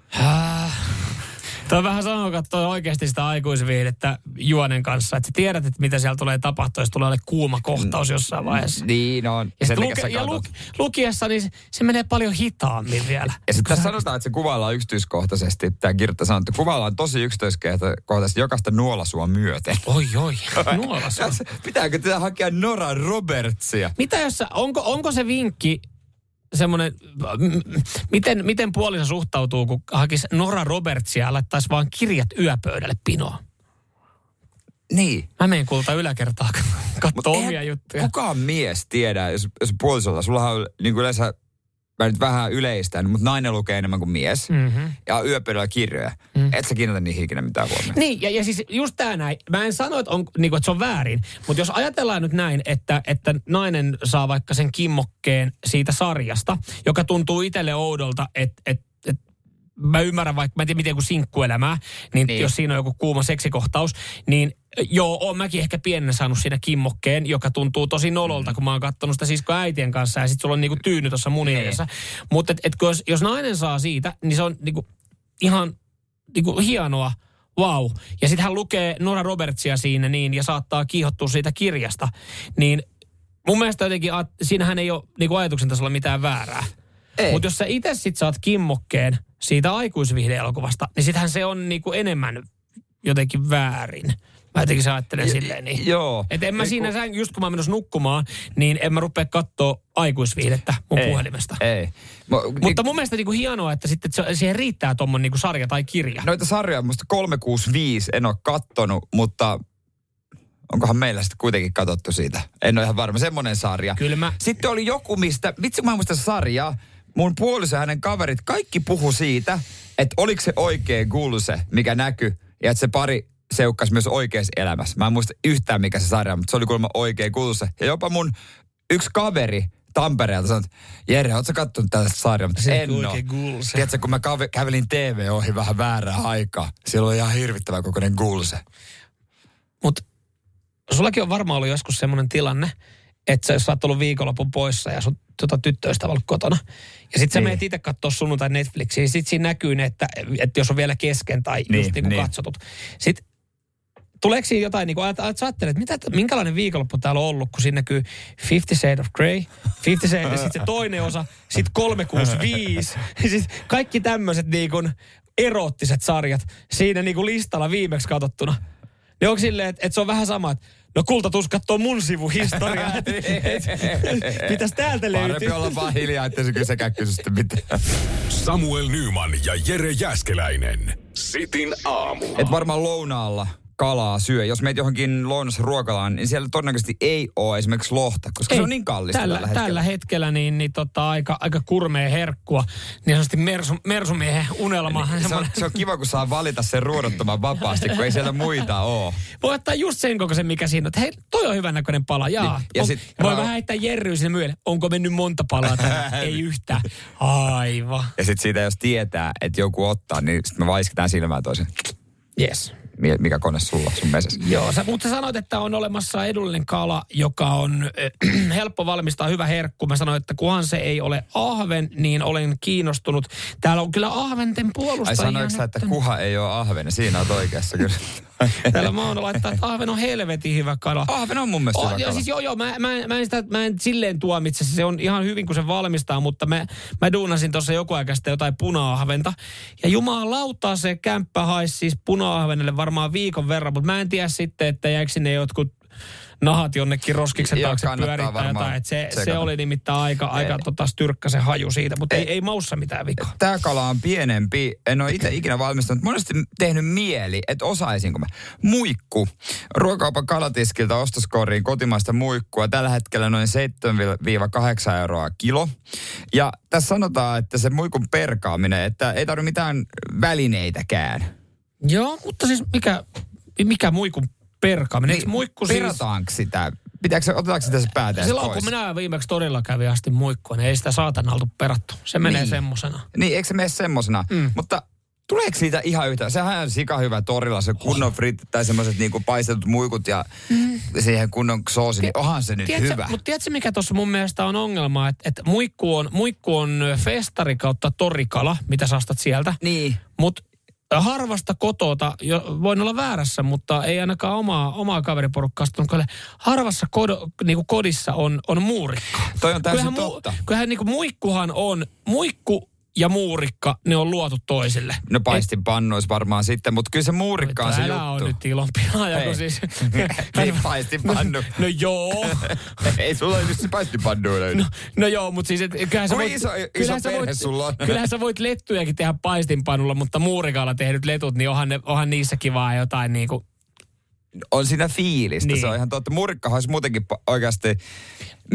Tuo on vähän sama, kun katsoo oikeasti sitä aikuisviihdettä juonen kanssa. Että sä tiedät, että mitä siellä tulee tapahtua, jos tulee kuuma kohtaus jossain vaiheessa. Niin on. Ja, Sen luke, ja katot. lu, lukiessa niin se, se menee paljon hitaammin vielä. Ja sitten tässä sanotaan, että se kuvaillaan yksityiskohtaisesti. Tämä kirjoittaja sanoo, että kuvaillaan tosi yksityiskohtaisesti jokaista nuolasua myöten. Oi, oi. Nuolas. Tässä- Pitääkö tätä hakea Nora Robertsia? Mitä jos onko, onko se vinkki semmoinen, miten, miten puoliso suhtautuu, kun hakisi Nora Robertsia ja laittaisi vaan kirjat yöpöydälle pinoon? Niin. Mä menen kulta yläkertaa katsoa omia juttuja. Kukaan mies tiedä, jos, jos puolisolla, sullahan on niin kuin yleensä, mä nyt vähän yleistän, mutta nainen lukee enemmän kuin mies. Mm-hmm. Ja yöpöydällä kirjoja. Mm. Et sä kiinnitä niihin ikinä mitään huomioon. Niin, ja, ja siis just tämä näin. Mä en sano, että, on, niin kuin, että se on väärin, mutta jos ajatellaan nyt näin, että, että nainen saa vaikka sen kimmokkeen siitä sarjasta, joka tuntuu itselle oudolta, että, että, että mä ymmärrän vaikka, mä en tiedä miten kuin sinkkuelämää, niin, Niin. jos siinä on joku kuuma seksikohtaus, niin joo, oon mäkin ehkä pienen saanut siinä kimmokkeen, joka tuntuu tosi nololta, kun mä oon kattonut sitä sisko äitien kanssa ja sit sulla on niinku tyyny tuossa mun Niin. edessä. Mutta et, et, jos, jos nainen saa siitä, niin se on niinku ihan niinku hienoa, wow. Ja sitten hän lukee Nora Robertsia siinä niin ja saattaa kiihottua siitä kirjasta, niin mun mielestä jotenkin, siinähän ei ole niinku ajatuksen tasolla mitään väärää. Mutta jos sä itse sit saat kimmokkeen siitä aikuisvihdeelokuvasta, niin sittenhän se on niinku enemmän jotenkin väärin. Mä jotenkin se ajattelen silleen niin. Joo. Et en mä Ei, siinä, kun- just kun mä menossa nukkumaan, niin en mä rupea kattoo aikuisviihdettä mun Ei. puhelimesta. Ei. Mo, Mutta mun mielestä niinku hienoa, että sitten se, siihen riittää tuommoinen niinku sarja tai kirja. Noita sarjoja musta 365 en ole kattonut, mutta onkohan meillä sitten kuitenkin katsottu siitä? En ole ihan varma. Semmoinen sarja. Kyllä mä- Sitten oli joku, mistä, vitsi mä en muista sarjaa, mun puoliso ja hänen kaverit, kaikki puhu siitä, että oliko se oikea gulse, mikä näkyy, ja että se pari seukkas myös oikeassa elämässä. Mä en muista yhtään, mikä se sarja mutta se oli kuulemma oikea gulse. Ja jopa mun yksi kaveri Tampereelta sanot, Jere, ootko kattonut tällaista sarjaa? Mutta Se en gulse. Tiedätkö, kun mä kävelin TV ohi vähän väärää aikaa, siellä oli ihan hirvittävä kokoinen gulse. Mutta sullakin on varmaan ollut joskus semmoinen tilanne, että jos sä oot ollut viikonlopun poissa ja sun tota, tyttöystävä ollut kotona. Ja sit sä Niin. menet itse katsoa sunnuntai Netflixiä. Ja sit siinä näkyy ne, että, että jos on vielä kesken tai Niin, just niin kuin niin. katsotut. Sit tuleeko siinä jotain, niin kuin, että sä ajattelet, että mitä, minkälainen viikonloppu täällä on ollut, kun siinä näkyy Fifty Shades of Grey, Fifty Shades, ja sitten se toinen osa, sitten 365, ja sit kaikki tämmöiset niin kuin eroottiset sarjat siinä niin kuin listalla viimeksi katsottuna. Niin onko silleen, että, että se on vähän sama, että no kulta tuus kattoo mun sivuhistoriaa, että mitäs täältä löytyy. Parempi olla vaan hiljaa, ettei se kyllä sekään kysy sitten mitään. Samuel Nyman ja Jere Jäskeläinen. Sitin aamu. Et varmaan lounaalla kalaa syö. Jos meet johonkin lounasruokalaan, niin siellä todennäköisesti ei ole esimerkiksi lohta, koska Ei, se on niin kallista tällä, tällä, hetkellä. tällä hetkellä niin, niin tota, aika, aika kurmea herkkua. Niin sanotusti mersu, mersumiehen unelma. Se on, se on kiva, kun saa valita sen ruodottoman vapaasti, kun ei siellä muita ole. Voi ottaa just sen kokoisen, mikä siinä on. Että hei, toi on hyvän näköinen pala. Jaa. Niin, ja on, sit voi ra- vähän heittää Jerryä sinne myölle. Onko mennyt monta palaa ei yhtään. Aivan. Ja sitten siitä, jos tietää, että joku ottaa, niin sitten me vaiskitaan silmää toisen. Yes. Mi- Mikä kone sulla sun mesessä? Joo, sä, mutta sä sanoit, että on olemassa edullinen kala, joka on äh, helppo valmistaa, hyvä herkku. Mä sanoin, että kunhan se ei ole ahven, niin olen kiinnostunut. Täällä on kyllä ahventen Ai puolustajia. sanoiko sä, että kuha ei ole ahven? Siinä on oikeassa kyllä. Täällä Mauno laittaa, että ahven on helvetin hyvä kala. Ahven on mun mielestä Oh, hyvä joo, kala. siis joo, joo, mä, mä, mä, en sitä, mä en silleen tuomitse, se on ihan hyvin, kun se valmistaa, mutta mä, mä duunasin tuossa joku aika sitten jotain puna-ahventa. Ja jumalauta se kämppä haisi siis puna-ahvenelle varmaan viikon verran, mutta mä en tiedä sitten, että jäikö sinne jotkut nahat jonnekin roskiksen taakse pyörittää jotain. Et se, se oli nimittäin aika, aika tota, styrkkä se haju siitä, mutta ei, Ei. ei maussa mitään vikaa. Tämä kala on pienempi. En ole itse ikinä valmistanut. Monesti tehnyt mieli, että osaisinko mä. Muikku. Ruokakaupan kalatiskiltä ostoskoriin kotimaista muikkua. Tällä hetkellä noin 7-8 euroa kilo. Ja tässä sanotaan, että se muikun perkaaminen, että ei tarvitse mitään välineitäkään. Joo, mutta siis mikä, mikä muikun perkaaminen? Eikö muikku siis... Perataanko sitä? Pitääkö, otetaanko sitä se päätä Silloin pois? kun minä viimeksi todella kävin asti muikkua, niin ei sitä saatana oltu perattu. Se menee Niin. semmosena. Niin, eikö se mene semmosena? Mm. Mutta tuleeko siitä ihan yhtä? Sehän on sika hyvä torilla, se kunnon frit tai semmoiset niinku paistetut muikut ja mm. siihen kunnon soosi, niin onhan se nyt Tiedätkö, hyvä. Mutta tiedätkö, mikä tuossa mun mielestä on ongelma? Että et muikku, on, muikku on festari kautta torikala, mitä sä ostat sieltä. Niin. Mutta harvasta kotota, jo, voin olla väärässä, mutta ei ainakaan omaa, omaa kaveriporukkaa ostunut kalle. Harvassa kodo, niinku kodissa on, on muurikka. Toi on täysin Kyllähän, totta. kyllähän niinku muikkuhan on, muikku ja muurikka, ne on luotu toisille. No paistin pannuis varmaan sitten, mutta kyllä se muurikka on se Älä on juttu. nyt ilon pilaaja, kun Ei. siis... Niin, paistinpannu. No, no joo. Ei sulla nyt se paistinpannu. No, no joo, mutta siis et, kyllähän sä voit... iso- iso kyllähän sä voit, sulla on. Kyllähän sä voit lettujakin tehdä paistinpanulla, mutta muurikalla tehdyt letut, niin onhan, ne, onhan niissä kivaa jotain niinku... On siinä fiilistä, Niin. se on ihan totta. Muurikkahan olisi muutenkin oikeasti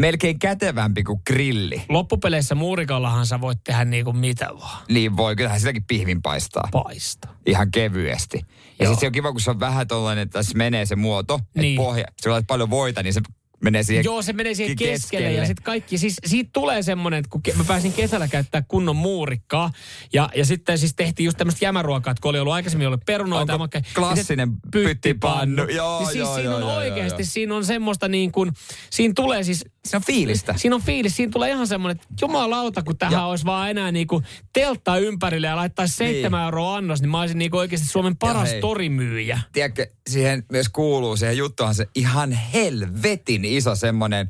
melkein kätevämpi kuin grilli. Loppupeleissä muurikallahan sä voit tehdä niinku mitä vaan. Niin voi, kyllähän sitäkin pihvin paistaa. Paista. ihan kevyesti. Ja sitten se on kiva, kun se on vähän tollainen, että tässä menee se muoto, niin. Niin. että pohja, kun laitat paljon voita, niin se menee siihen Joo, se menee siihen ke- keskelle, ja sitten kaikki, siis siitä tulee semmoinen, että kun ke- mä pääsin kesällä käyttää kunnon muurikkaa, ja, ja sitten siis tehtiin just tämmöistä jämäruokaa, että kun oli ollut aikaisemmin ollut perunoita, Onko se klassinen pyttipannu? Joo, niin siis joo, siinä joo, on joo, oikeasti, joo. siinä on semmoista niin kuin, siinä tulee siis Se on fiilistä. Siinä on fiilis, siinä tulee ihan semmoinen, että jumalauta, kun tähän Ja- olisi vaan enää niinku teltta ympärille ja laittaisi seitsemän Niin. euroa annos, niin mä olisin niinku oikeasti Suomen paras hei. torimyyjä. Tiedätkö, siihen myös kuuluu, siihen juttuhan se ihan helvetin iso semmonen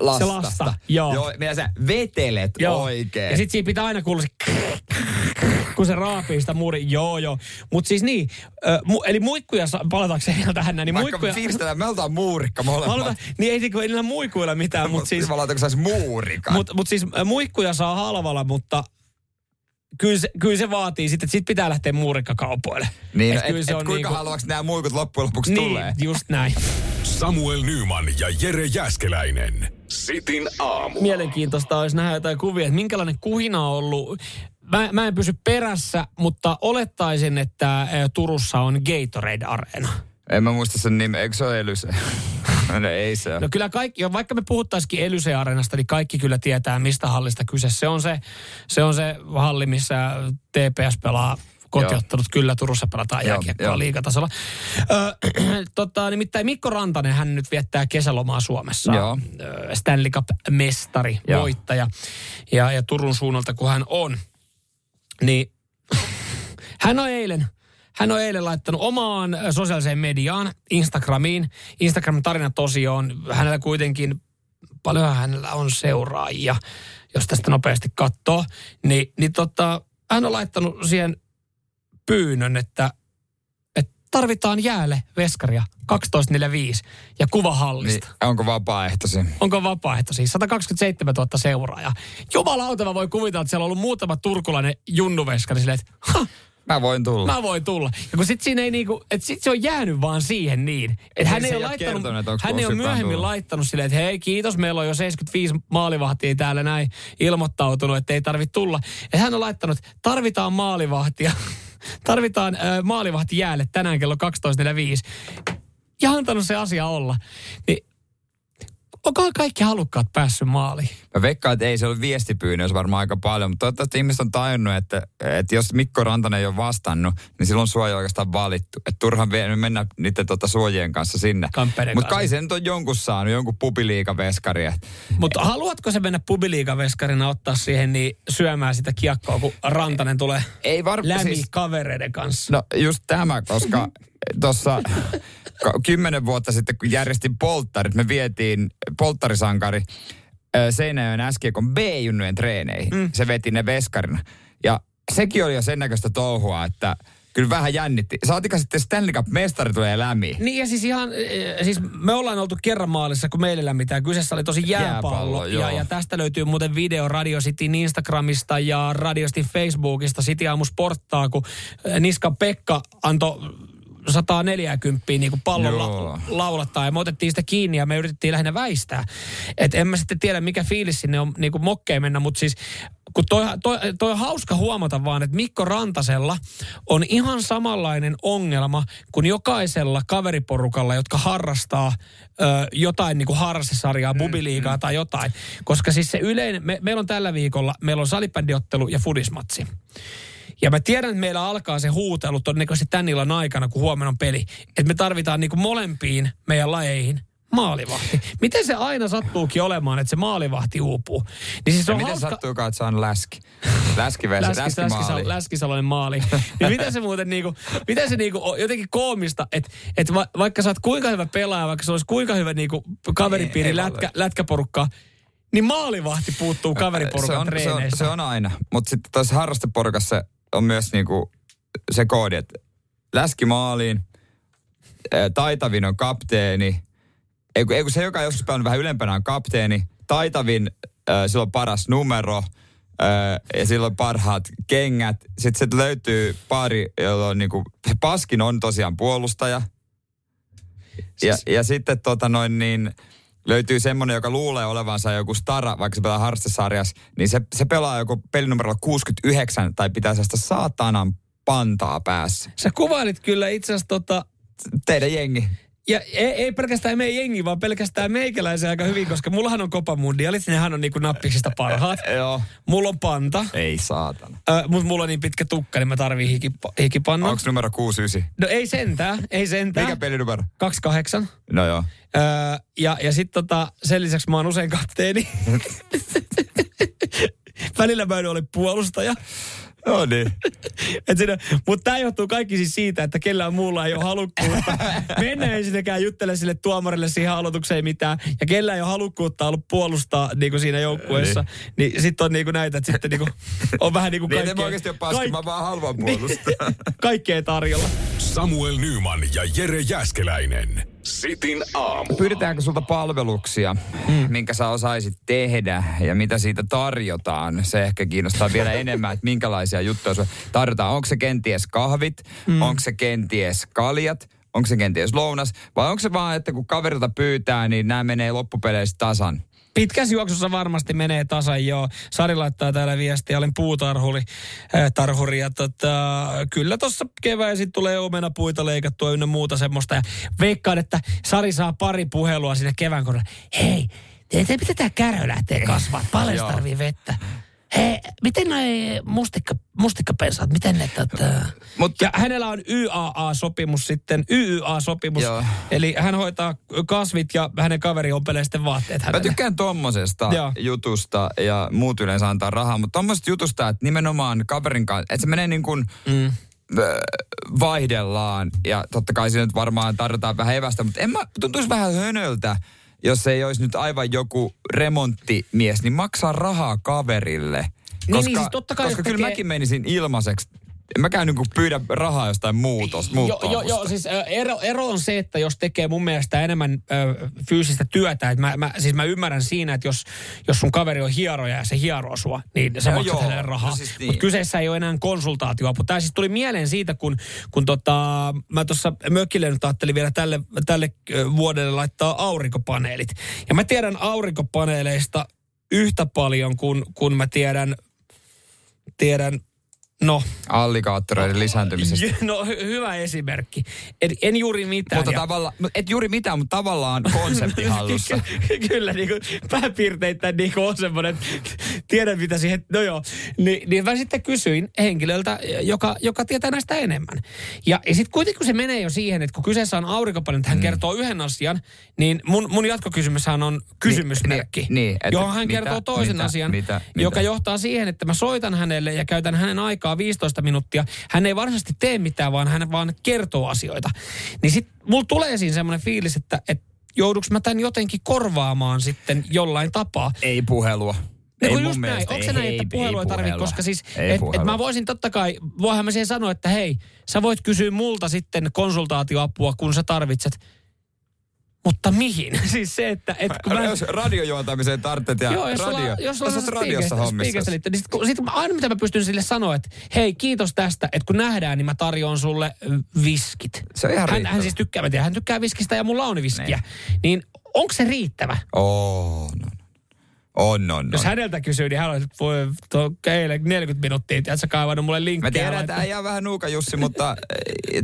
lastasta. lasta, joo. joo mitä sä vetelet oikein. Ja sit siinä pitää aina kuulla se kun se raapii sitä muuri. Joo, joo. Mutta siis niin, ö, mu, eli muikkuja, palatakseni vielä tähän näin, niin Vaikka muikkuja... fiilistellään, me oltaan muurikka molemmat. Halutaan, niin ei, niinku- ei niillä muikuilla mitään, mutta siis, Jumalauta, kun sais muurikan. mut, mut siis muikkuja saa halvalla, mutta kyllä se, kyllä se vaatii sitten, että sit pitää lähteä muurikkakaupoille. niin, Et et, et, et kuinka halvaksi nämä muikut loppujen lopuksi niin, tulee? just näin. Samuel Nyman ja Jere Jäskeläinen. Sitin aamu. Mielenkiintoista olisi nähdä jotain kuvia, että minkälainen kuhina on ollut. Mä, mä en pysy perässä, mutta olettaisin, että Turussa on Gatorade-areena. En mä muista sen nimen, eikö se ole Elyse? no ei se. No kyllä kaikki, vaikka me puhuttaisikin Elyse Areenasta, niin kaikki kyllä tietää, mistä hallista kyse. Se on se, se, on se halli, missä TPS pelaa kotiottelut. Kyllä Turussa pelataan jääkiekkoa joo. liigatasolla. Ö, tota, nimittäin Mikko Rantanen, hän nyt viettää kesälomaa Suomessa. Joo. Stanley Cup-mestari, Joo. voittaja. Ja, ja Turun suunnalta, kun hän on, niin hän on eilen, hän on eilen laittanut omaan sosiaaliseen mediaan, Instagramiin. Instagramin tarina tosiaan, hänellä kuitenkin, paljon hänellä on seuraajia, jos tästä nopeasti katsoo. Niin, niin tota, hän on laittanut siihen pyynnön, että, että tarvitaan jäälle veskaria 12.45 ja kuvahallista. Niin, onko vapaaehtoisia? Onko vapaaehtoisia? 127 000 seuraajaa. Jumalauta, mä voin kuvitella, että siellä on ollut muutama turkulainen junnuveskari silleen, että ha, Mä voin tulla. mä voin tulla. Ja kun sit siinä ei niinku, että sit se on jäänyt vaan siihen niin. Että hän se ei ei ole laittanut, kertonut, hän ei ole myöhemmin tullut. laittanut silleen, että hei kiitos, meillä on jo 75 maalivahtia täällä näin ilmoittautunut, että ei tarvitse tulla. Ja hän on laittanut, tarvitaan maalivahtia. Tarvitaan maalivahti jäälle tänään kello 12.45. Ja antanut se asia olla. Niin onko kaikki halukkaat päässyt maaliin? Mä veikkaan, että ei se ole viestipyynnössä varmaan aika paljon, mutta toivottavasti ihmiset on tajunnut, että, että jos Mikko Rantanen ei ole vastannut, niin silloin suoja oikeastaan valittu. Että turhan mennä niiden tota suojien kanssa sinne. Mutta kai se nyt on jonkun saanut, jonkun pupiliikaveskari. että Mutta haluatko se mennä pubiliikaveskarina ottaa siihen niin syömään sitä kiekkoa, kun Rantanen tulee Ei varmaan lämi siis- kavereiden kanssa? No just tämä, koska tuossa kymmenen vuotta sitten, kun järjestin polttarit, me vietiin polttarisankari Seinäjoen äskiekon B-junnujen treeneihin. Mm. Se veti ne veskarina. Ja sekin oli jo sen näköistä touhua, että kyllä vähän jännitti. Saatika sitten Stanley Cup-mestari tulee lämi. Niin ja siis ihan, eh, siis me ollaan oltu kerran maalissa, kun meillä lämmitään. Kyseessä oli tosi jääpallo. Jääpallo, ja, ja, tästä löytyy muuten video Radio Cityn Instagramista ja Radio Cityn Facebookista. City Aamu Sporttaa, kun eh, Niska Pekka antoi 140 niin kuin pallolla Joo. laulattaa. Ja me otettiin sitä kiinni ja me yritettiin lähinnä väistää. Et en mä sitten tiedä, mikä fiilis sinne on niin kuin mokkeen mennä, mutta siis kun toi, toi, toi on hauska huomata vaan, että Mikko Rantasella on ihan samanlainen ongelma kuin jokaisella kaveriporukalla, jotka harrastaa ö, jotain niin kuin harrastesarjaa, bubiliigaa tai jotain. Koska siis se yleinen, me, meillä on tällä viikolla, meillä on salibändiottelu ja fudismatsi. Ja mä tiedän, että meillä alkaa se huutelu todennäköisesti tän illan aikana, kun huomenna on peli. Että me tarvitaan niinku molempiin meidän lajeihin maalivahti. Miten se aina sattuukin olemaan, että se maalivahti uupuu? Niin siis on miten hauska... sattuukaan, että se on läski? Läskivesi, Läski, läski, läskimaali. läskisaloinen maali. Niin miten se muuten niinku, miten se niinku on jotenkin koomista, että et va, vaikka sä oot kuinka hyvä pelaaja, vaikka se olisi kuinka hyvä niinku kaveripiiri Ei- ei lätkä, lätkäporukka, niin maalivahti puuttuu kaveriporukan se on, se, on, treeneistä. se on aina. Mutta sitten tuossa harrasteporukassa on myös niinku se koodi, että läski maaliin, taitavin on kapteeni, ei kun, ei kun se, joka joskus pelannut vähän ylempänä on kapteeni, taitavin, äh, sillä on paras numero, ja sillä on parhaat kengät. Sitten se löytyy pari, jolla on niinku, paskin on tosiaan puolustaja. Ja, ja sitten tota noin niin, löytyy semmoinen, joka luulee olevansa joku stara, vaikka se pelaa harrastesarjassa, niin se, se pelaa joku pelinumerolla 69 tai pitää sellaista saatanan pantaa päässä. Sä kuvailit kyllä itse asiassa tota, Teidän jengi. Ja ei, ei pelkästään meidän jengi, vaan pelkästään meikäläisen aika hyvin, koska mullahan on Copa Mundialit, nehän on niinku nappiksista parhaat. Joo. Mulla on panta, Ei saatana. äh, mutta mulla on niin pitkä tukka, niin mä tarviin hiki, hikipannan. Onko numero 69? No ei sentään, ei sentään. Mikä pelinumero? 28. No joo. Öö, ja ja sitten tota, sen lisäksi mä oon usein kapteeni. Välillä mä en ole puolustaja. No niin. Mutta tämä johtuu kaikki siis siitä, että kellään muulla ei ole halukkuutta. Mennä ensinnäkään juttele sille tuomarille siihen aloitukseen mitään. Ja kellään ei ole halukkuutta ollut puolustaa niin kuin siinä joukkueessa. Niin, niin sitten on niin kuin näitä, että sitten niin kuin, on vähän niin kuin Niin, kaikkea. mä oikeasti ole paska, mä vaan haluan puolustaa. Niin, kaikkea tarjolla. Samuel Nyman ja Jere Jäskeläinen. Sitin aamu. Pyydetäänkö sulta palveluksia, mm. minkä sä osaisit tehdä ja mitä siitä tarjotaan? Se ehkä kiinnostaa vielä enemmän, että minkälaisia juttuja sulle tarjotaan. Onko se kenties kahvit? Mm. Onko se kenties kaljat? Onko se kenties lounas? Vai onko se vaan, että kun kaverilta pyytää, niin nämä menee loppupeleissä tasan? Pitkässä juoksussa varmasti menee tasan joo. Sari laittaa täällä viestiä, olen puutarhuri, äh, tarhuri ja tota, kyllä tuossa keväisin tulee omenapuita leikattua ynnä muuta semmoista. Ja veikkaan, että Sari saa pari puhelua sinne kevään kohdalla. Hei, te, te miten tämä kärö lähtee kasvaa? Paljon tarvii vettä. Hei, miten noi mustikka, mustikkapensaat, miten ne tota... Mut- ja hänellä on YAA-sopimus sitten, YYA-sopimus. Joo. Eli hän hoitaa kasvit ja hänen kaveri ompelee sitten vaatteet Mä hänelle. tykkään tommosesta Joo. jutusta ja muut yleensä antaa rahaa, mutta tommosesta jutusta, että nimenomaan kaverin kanssa, että se menee niin kuin Mm. vaihdellaan ja totta kai siinä nyt varmaan tarjotaan vähän evästä, mutta en mä, tuntuisi vähän hönöltä, jos ei olisi nyt aivan joku remonttimies, niin maksaa rahaa kaverille. Niin, niin, siis totta kai, koska kyllä tekee- mäkin menisin ilmaiseksi. Mäkään niin pyydä rahaa jostain muutos, Joo, joo, muuttoopusta. siis ero, ero on se, että jos tekee mun mielestä enemmän ö, fyysistä työtä, että mä, mä, siis mä ymmärrän siinä, että jos, jos sun kaveri on hieroja ja se hieroo sua, niin sä No maksat joo, hänelle rahaa. no siis niin. Mutta kyseessä ei ole enää konsultaatioapu. Tämä siis tuli mieleen siitä, kun, kun tota, mä tuossa mökille nyt ajattelin vielä tälle, tälle vuodelle laittaa aurinkopaneelit. Ja mä tiedän aurinkopaneeleista yhtä paljon kuin, kun mä tiedän, tiedän No, Alligaattoreiden lisääntymisestä. no hy- hyvä esimerkki. En, en juuri mitään. Mutta ja- tavallaan, et juuri mitään, mutta tavallaan konsepti hallussa. Ky- Kyllä, niin kuin pääpiirteittäin niin kuin on semmoinen, tiedän mitä siihen, no joo. Ni, niin mä sitten kysyin henkilöltä, joka, joka tietää näistä enemmän. Ja, ja sitten kuitenkin kun se menee jo siihen, että kun kyseessä on aurinkopaneeli, että hän Mm. kertoo yhden asian, niin mun, mun jatkokysymyshän on kysymysmerkki, Niin, niin, että johon hän mitä, kertoo toisen mitä, asian, mitä, joka mitä? johtaa siihen, että mä soitan hänelle ja käytän hänen aikaa 15 minuuttia. Hän ei varsinaisesti tee mitään, vaan hän vaan kertoo asioita. Niin sit mulla tulee siinä semmoinen fiilis, että, että jouduks mä tämän jotenkin korvaamaan sitten jollain tapaa. Ei puhelua. Niin ei mun just näin. Onko se näin, ei, että puhelua ei tarvitse, puhelua. koska siis, Ei että et mä voisin totta kai, voihan mä siihen sanoa, että hei, sä voit kysyä multa sitten konsultaatioapua, kun sä tarvitset. Mutta mihin? siis se, että... Et, kun mä, Jos radiojuontamiseen tarvitset ja Joo, jos radio, jos sulla oot radiossa hommissa. Niin sit, kun, sit, aina mitä mä pystyn sille sanoa, että hei, kiitos tästä, että kun nähdään, niin mä tarjoan sulle viskit. Se on ihan hän, riittävä. hän siis tykkää, mä tiedän, hän tykkää viskistä ja mulla on viskiä. Niin onko se riittävä? Oh, no, no. On, on, Jos on. häneltä kysyy, niin hän on, että voi tuo eilen 40 minuuttia, että sä kaivannut mulle linkkiä. Mä tiedän, että jää vähän nuuka Jussi, mutta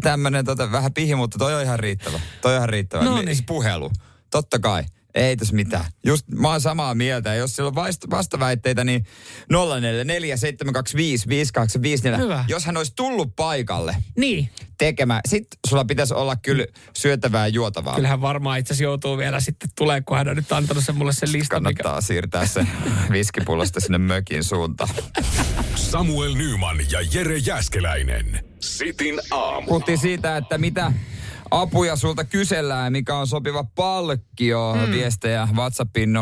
tämmöinen tota, vähän pihi, mutta toi on ihan riittävä. Toi on ihan riittävä. No niin. Puhelu. Totta kai. Ei tässä mitään. Just mä oon samaa mieltä. Jos sillä on vast- vastaväitteitä, niin 044 725 5854. Hyvä. Jos hän olisi tullut paikalle Niin, tekemään, sit sulla pitäisi olla kyllä syötävää ja juotavaa. kyllähän varmaan itse asiassa joutuu vielä sitten tulee, kun hän on nyt antanut sen mulle sen listan, mikä... Kannattaa siirtää se viskipullosta sinne mökin suuntaan. Samuel Nyman ja Jere Jäskeläinen. Sitin aamu. Puhuttiin siitä, että mitä apuja sulta kysellään mikä on sopiva palkkio. Hmm. Viestejä WhatsAppiin 0447255854.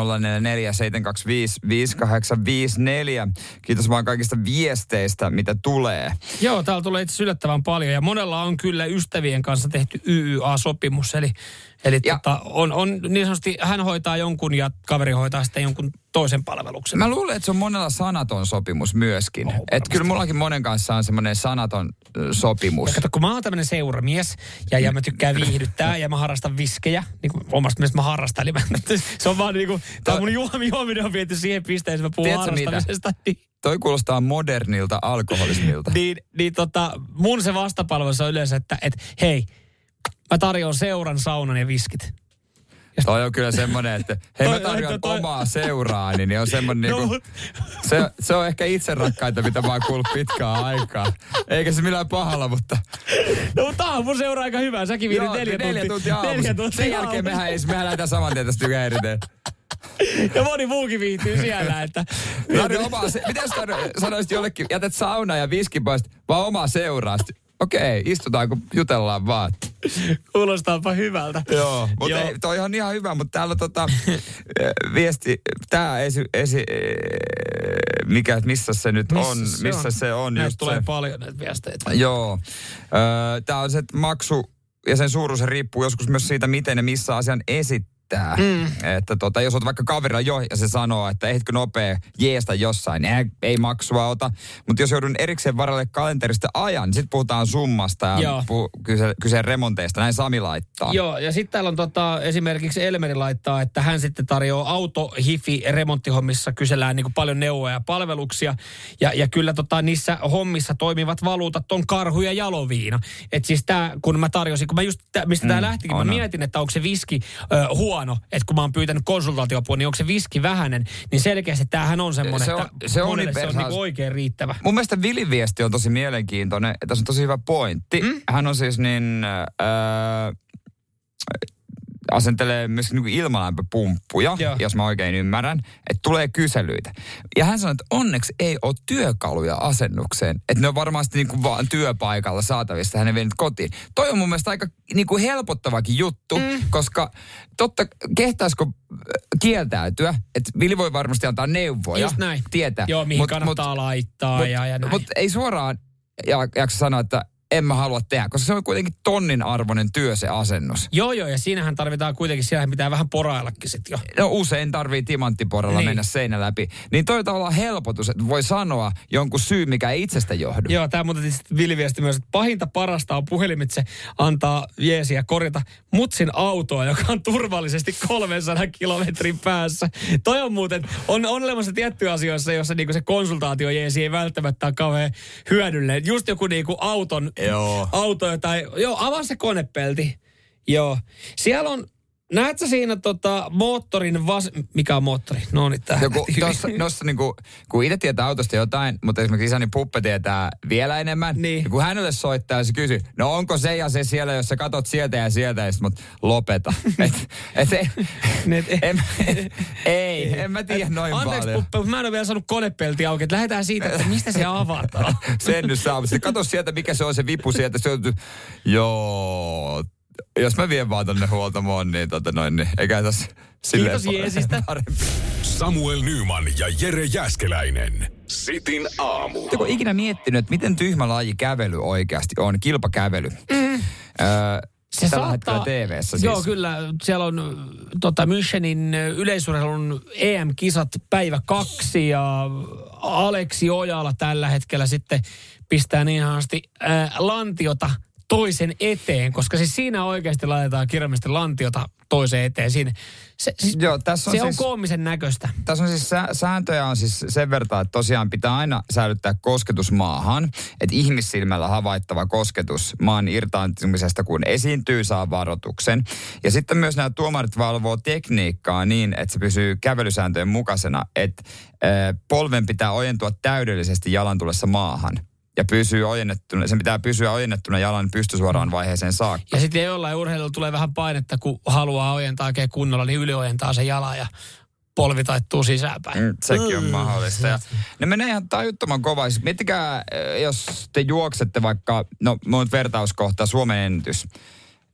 Kiitos vaan kaikista viesteistä, mitä tulee. Joo, täällä tulee itse yllättävän paljon ja monella on kyllä ystävien kanssa tehty YYA-sopimus. Eli, eli Ja- tota, on, on niin sanotusti, hän hoitaa jonkun ja kaveri hoitaa sitten jonkun toisen palveluksen. Mä luulen, että se on monella sanaton sopimus myöskin. Oh, että kyllä mullakin monen kanssa on semmoinen sanaton sopimus. Ja kato, kun mä oon tämmöinen seuramies ja, ja mä tykkään viihdyttää ja mä harrastan viskejä, niin kuin omasta mielestä mä harrastan. Eli mä, se on vaan niin kuin, tää mun juomi, juominen on viety siihen pisteeseen, että mä puhun Tiedätkö harrastamisesta. Niin, Toi kuulostaa modernilta alkoholismilta. niin, niin tota, mun se vastapalvelu on yleensä, että et, hei, mä tarjoan seuran, saunan ja viskit. Toi on kyllä semmoinen, että hei mä tarjoan toi- omaa seuraani, niin on semmoinen No, niinku, mut- se, se on ehkä itse rakkaita, mitä mä oon kuullut pitkään aikaa. Eikä se millään pahalla, mutta... No mutta tää on mun seura aika hyvä. Säkin viidit neljä, neljä tuntia aamussa. Neljä tuntia Sen jälkeen aamussa. mehän, mehän lähdetään saman tien tästä tykäiriteen. Ja moni muukin viihtyy siellä, että... Tarjo omaa se, miten sä sanoisit jollekin, jätät sauna ja viski pois, vaan omaa seuraa. Okei, istutaan kun jutellaan vaan. Kuulostaapa hyvältä. Joo, mutta Joo. ei, toi on ihan hyvä, mutta täällä tota, eh, viesti, tää esi, esi eh, mikä, missä se nyt Missä on, se missä on? se on, Näitä just tulee se. paljon näitä viesteitä. Joo, tää on se että maksu ja sen suuruus riippuu joskus myös siitä, miten ja missä asian esittää. Riittää. Mm. Että tota, jos olet vaikka kaverilla jo ja se sanoo, että ehditkö nopea jeesta jossain, niin ei, ei maksua ota. Mutta jos joudun erikseen varalle kalenterista ajan, niin sitten puhutaan summasta ja puh- kyse, kyse remonteista. Näin Sami laittaa. Joo, ja sitten täällä on tota, esimerkiksi Elmeri laittaa, että hän sitten tarjoaa auto hifi remonttihommissa, kysellään niin kuin paljon neuvoja ja palveluksia. Ja, ja kyllä tota, niissä hommissa toimivat valuutat on karhu ja jaloviina. Et siis tää, kun mä tarjosin, kun mä just, tää, mistä mm, tämä lähtikin, on, mä mietin, että onko se viski ö, huono, että kun mä oon pyytänyt konsultaatiopua, niin onko se viski vähäinen, niin selkeästi tämähän on semmoinen, se on, että se on, se on niin oikein riittävä. Mun mielestä Vilin viesti on tosi mielenkiintoinen, tässä on tosi hyvä pointti. Mm? Hän on siis niin... Öö, asentelee myös niin ilmalämpöpumppuja, Joo. jos mä oikein ymmärrän, että tulee kyselyitä. Ja hän sanoi, että onneksi ei ole työkaluja asennukseen, että ne on varmasti niin kuin vaan työpaikalla saatavissa, hän ei vienyt kotiin. Toi on mun mielestä aika niin kuin helpottavakin juttu, mm. koska totta, kehtaisiko äh, kieltäytyä, että Vili voi varmasti antaa neuvoja. Just näin. Tietää. Joo, mihin mut, kannattaa mut, laittaa mut, ja, ja näin. Mutta ei suoraan jaksa sanoa, että en mä halua tehdä, koska se on kuitenkin tonnin arvoinen työ se asennus. Joo, joo, ja siinähän tarvitaan kuitenkin, siellä pitää vähän poraillakin sit jo. No usein tarvii timanttiporalla niin. mennä seinä läpi. Niin toi olla helpotus, että voi sanoa jonkun syy, mikä ei itsestä johdu. Joo, tämä muuten vilviesti myös, että pahinta parasta on puhelimitse antaa jeesiä korjata mutsin autoa, joka on turvallisesti 300 kilometrin päässä. Toi on muuten, on, on olemassa tiettyjä asioissa, jossa niinku se konsultaatio jeesi ei välttämättä ole kauhean hyödyllinen. Just joku niinku auton Autoja tai... Joo, avaa se konepelti. Joo. Siellä on Näet sä siinä tota, moottorin vas... Mikä on moottori? No niin, no, kun, tossa, tossa niinku, kun itse tietää autosta jotain, mutta esimerkiksi isäni Puppe tietää vielä enemmän. Niin. Ja kun hänelle soittaa, se kysyy, no onko se ja se siellä, jos sä katot sieltä ja sieltä, ja mutta lopeta. et, et, et, en, et, ei, en mä tiedä noin Anteeksi, paljon. Puppe, mutta mä en ole vielä saanut konepelti auki. Että lähdetään siitä, että mistä se avataan. Sen nyt saa. Kato sieltä, mikä se on se vipu sieltä. Se on, joo, jos mä vien vaan tonne huoltamoon, niin tota noin, niin eikä tässä silleen Kiitos Jeesistä. Samuel Nyman ja Jere Jäskeläinen. Sitin aamu. Oletteko ikinä miettinyt, että miten tyhmä laji kävely oikeasti on, kilpakävely? Mm. Öö, se Tällä saattaa, TV-ssä siis. Joo, kyllä. Siellä on tota, Münchenin yleisurheilun EM-kisat päivä kaksi ja Aleksi Ojala tällä hetkellä sitten pistää niin asti äh, lantiota – toisen eteen, koska siis siinä oikeasti laitetaan kirjallisesti lantiota toiseen eteen. Siinä, se siis, Joo, tässä on, se siis, on koomisen näköistä. Tässä on siis sääntöjä on siis sen verran, että tosiaan pitää aina säilyttää kosketus maahan. Että ihmissilmällä havaittava kosketus maan irtaantumisesta, kun esiintyy, saa varoituksen. Ja sitten myös nämä tuomarit valvoo tekniikkaa niin, että se pysyy kävelysääntöjen mukaisena, että polven pitää ojentua täydellisesti jalan tulessa maahan ja pysyy ojennettuna, sen pitää pysyä ojennettuna jalan pystysuoraan vaiheeseen saakka. Ja sitten jollain urheilulla tulee vähän painetta, kun haluaa ojentaa oikein kunnolla, niin yliojentaa se jala ja polvi taittuu sisäänpäin. Mm, sekin on mm. mahdollista. Ja ne menee ihan tajuttoman kovaa. Siis miettikää, eh, jos te juoksette vaikka, no mun vertauskohta Suomen ennätys,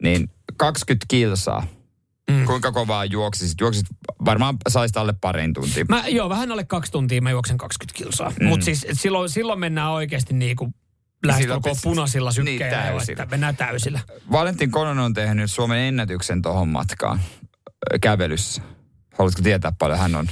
niin 20 kilsaa Mm. Kuinka kovaa juoksisit? Juoksit varmaan saisit alle parin tuntia. Mä, joo, vähän alle kaksi tuntia mä juoksen 20 kilsaa. Mm. Mutta siis silloin, silloin mennään oikeasti niin kuin lähestulkoon punaisilla sykkeillä, niin, että mennään täysillä. Valentin Kononen on tehnyt Suomen ennätyksen tuohon matkaan kävelyssä. Haluatko tietää paljon hän on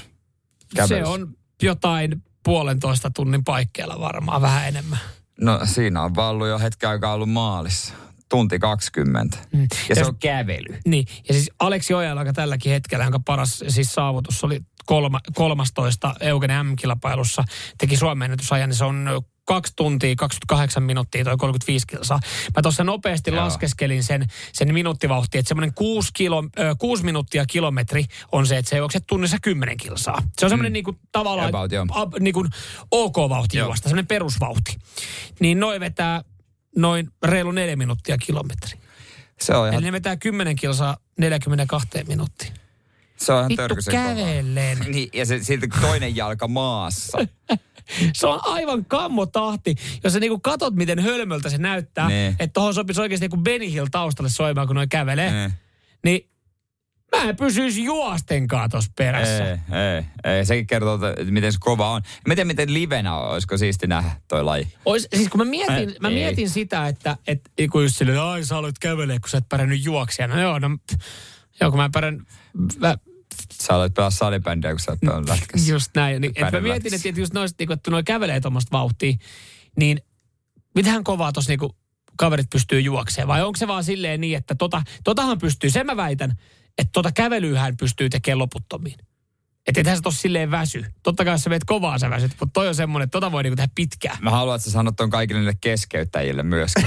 kävelyssä? Se on jotain puolentoista tunnin paikkeilla varmaan, vähän enemmän. No siinä on vaan ollut jo hetken aikaa ollut maalissa tunti 20. Mm. Ja, ja se on kävely. Niin, ja siis Aleksi Ojala, joka tälläkin hetkellä, jonka paras siis saavutus oli kolma, 13 Eugen M-kilpailussa, teki Suomen ennätysajan, niin se on 2 tuntia 28 minuuttia toi 35 kilsaa. Mä tuossa nopeasti Joo. laskeskelin sen, sen minuuttivauhti, että semmoinen 6, kilo, 6 minuuttia kilometri on se, että se juokset tunnissa 10 kilsaa. Se on semmoinen mm. niinku, tavallaan About, a, niinku, OK-vauhti juosta, semmoinen perusvauhti. Niin noin vetää noin reilu neljä minuuttia kilometri. Se on ihan... Eli ne vetää 10 kilsaa 42 minuuttia. Se on ihan Vittu kävellen. Niin, ja se, silti toinen jalka maassa. se on aivan kammotahti. Jos sä niinku katot, miten hölmöltä se näyttää, että tuohon sopisi oikeasti joku Benny Hill taustalle soimaan, kun noin kävelee. Ne. Niin Mä en pysyisi juostenkaan tuossa perässä. Ei, ei, ei. Sekin kertoo, että miten se kova on. Mä tiedän, miten livenä on, olisiko siisti nähdä toi laji. Ois, siis kun mä mietin, äh, mä mietin sitä, että et, kun just silleen, ai sä aloit kävelee, kun sä et pärjännyt juoksia. No joo, no Joo, kun mä pärän... Mä, Sä olet pelaa salibändiä, kun sä olet pelannut lätkässä. just näin. Niin, et mä mietin, että just noista, niinku, että noi kävelee tuommoista vauhtia, niin mitähän kovaa tuossa niinku kaverit pystyy juokseen? Vai onko se vaan silleen niin, että tota, totahan pystyy, sen mä väitän, että tota kävelyyhän pystyy tekemään loputtomiin. Että ethän sä tossa silleen väsy. Totta kai jos sä meet kovaa sä väsyt, mutta toi on semmonen, että tota voi niinku tehdä pitkään. Mä haluan, että sä sanot ton kaikille niille keskeyttäjille myöskin.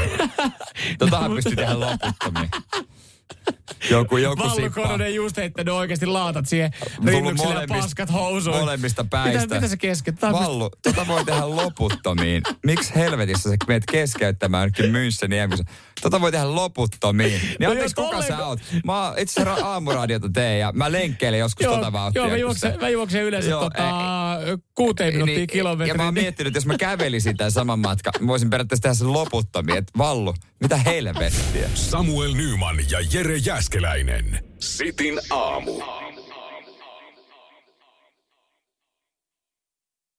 Totahan pystyy tehdä loputtomiin. Joku, joku Vallu sippa. Kononen just heittänyt oikeasti laatat siihen rinnuksille ja paskat housuun. Molemmista päistä. Mitä, mitä sä kesket? Tää on Vallu, tota voi tehdä loputtomiin. Miksi helvetissä sä meet keskeyttämään nytkin Müncheniä? Tota voi tehdä loputtomiin. Niin No anteeksi, kuka sä oot? Mä oon itse asiassa ra- aamuradiota teen ja mä lenkkeilen joskus Joo, tota vauhtia. joo mä, juoksen, se- mä juoksen yleensä Joo, tota, ei- kuuteen minuuttia Niin, kilometriä. Ja mä oon niin- miettinyt, että jos mä kävelisin tämän saman matkan, mä voisin periaatteessa tehdä sen loputtomiin. Että Vallu, mitä helvettiä? Samuel Nyman ja Jere Jäskeläinen. Sitin aamu.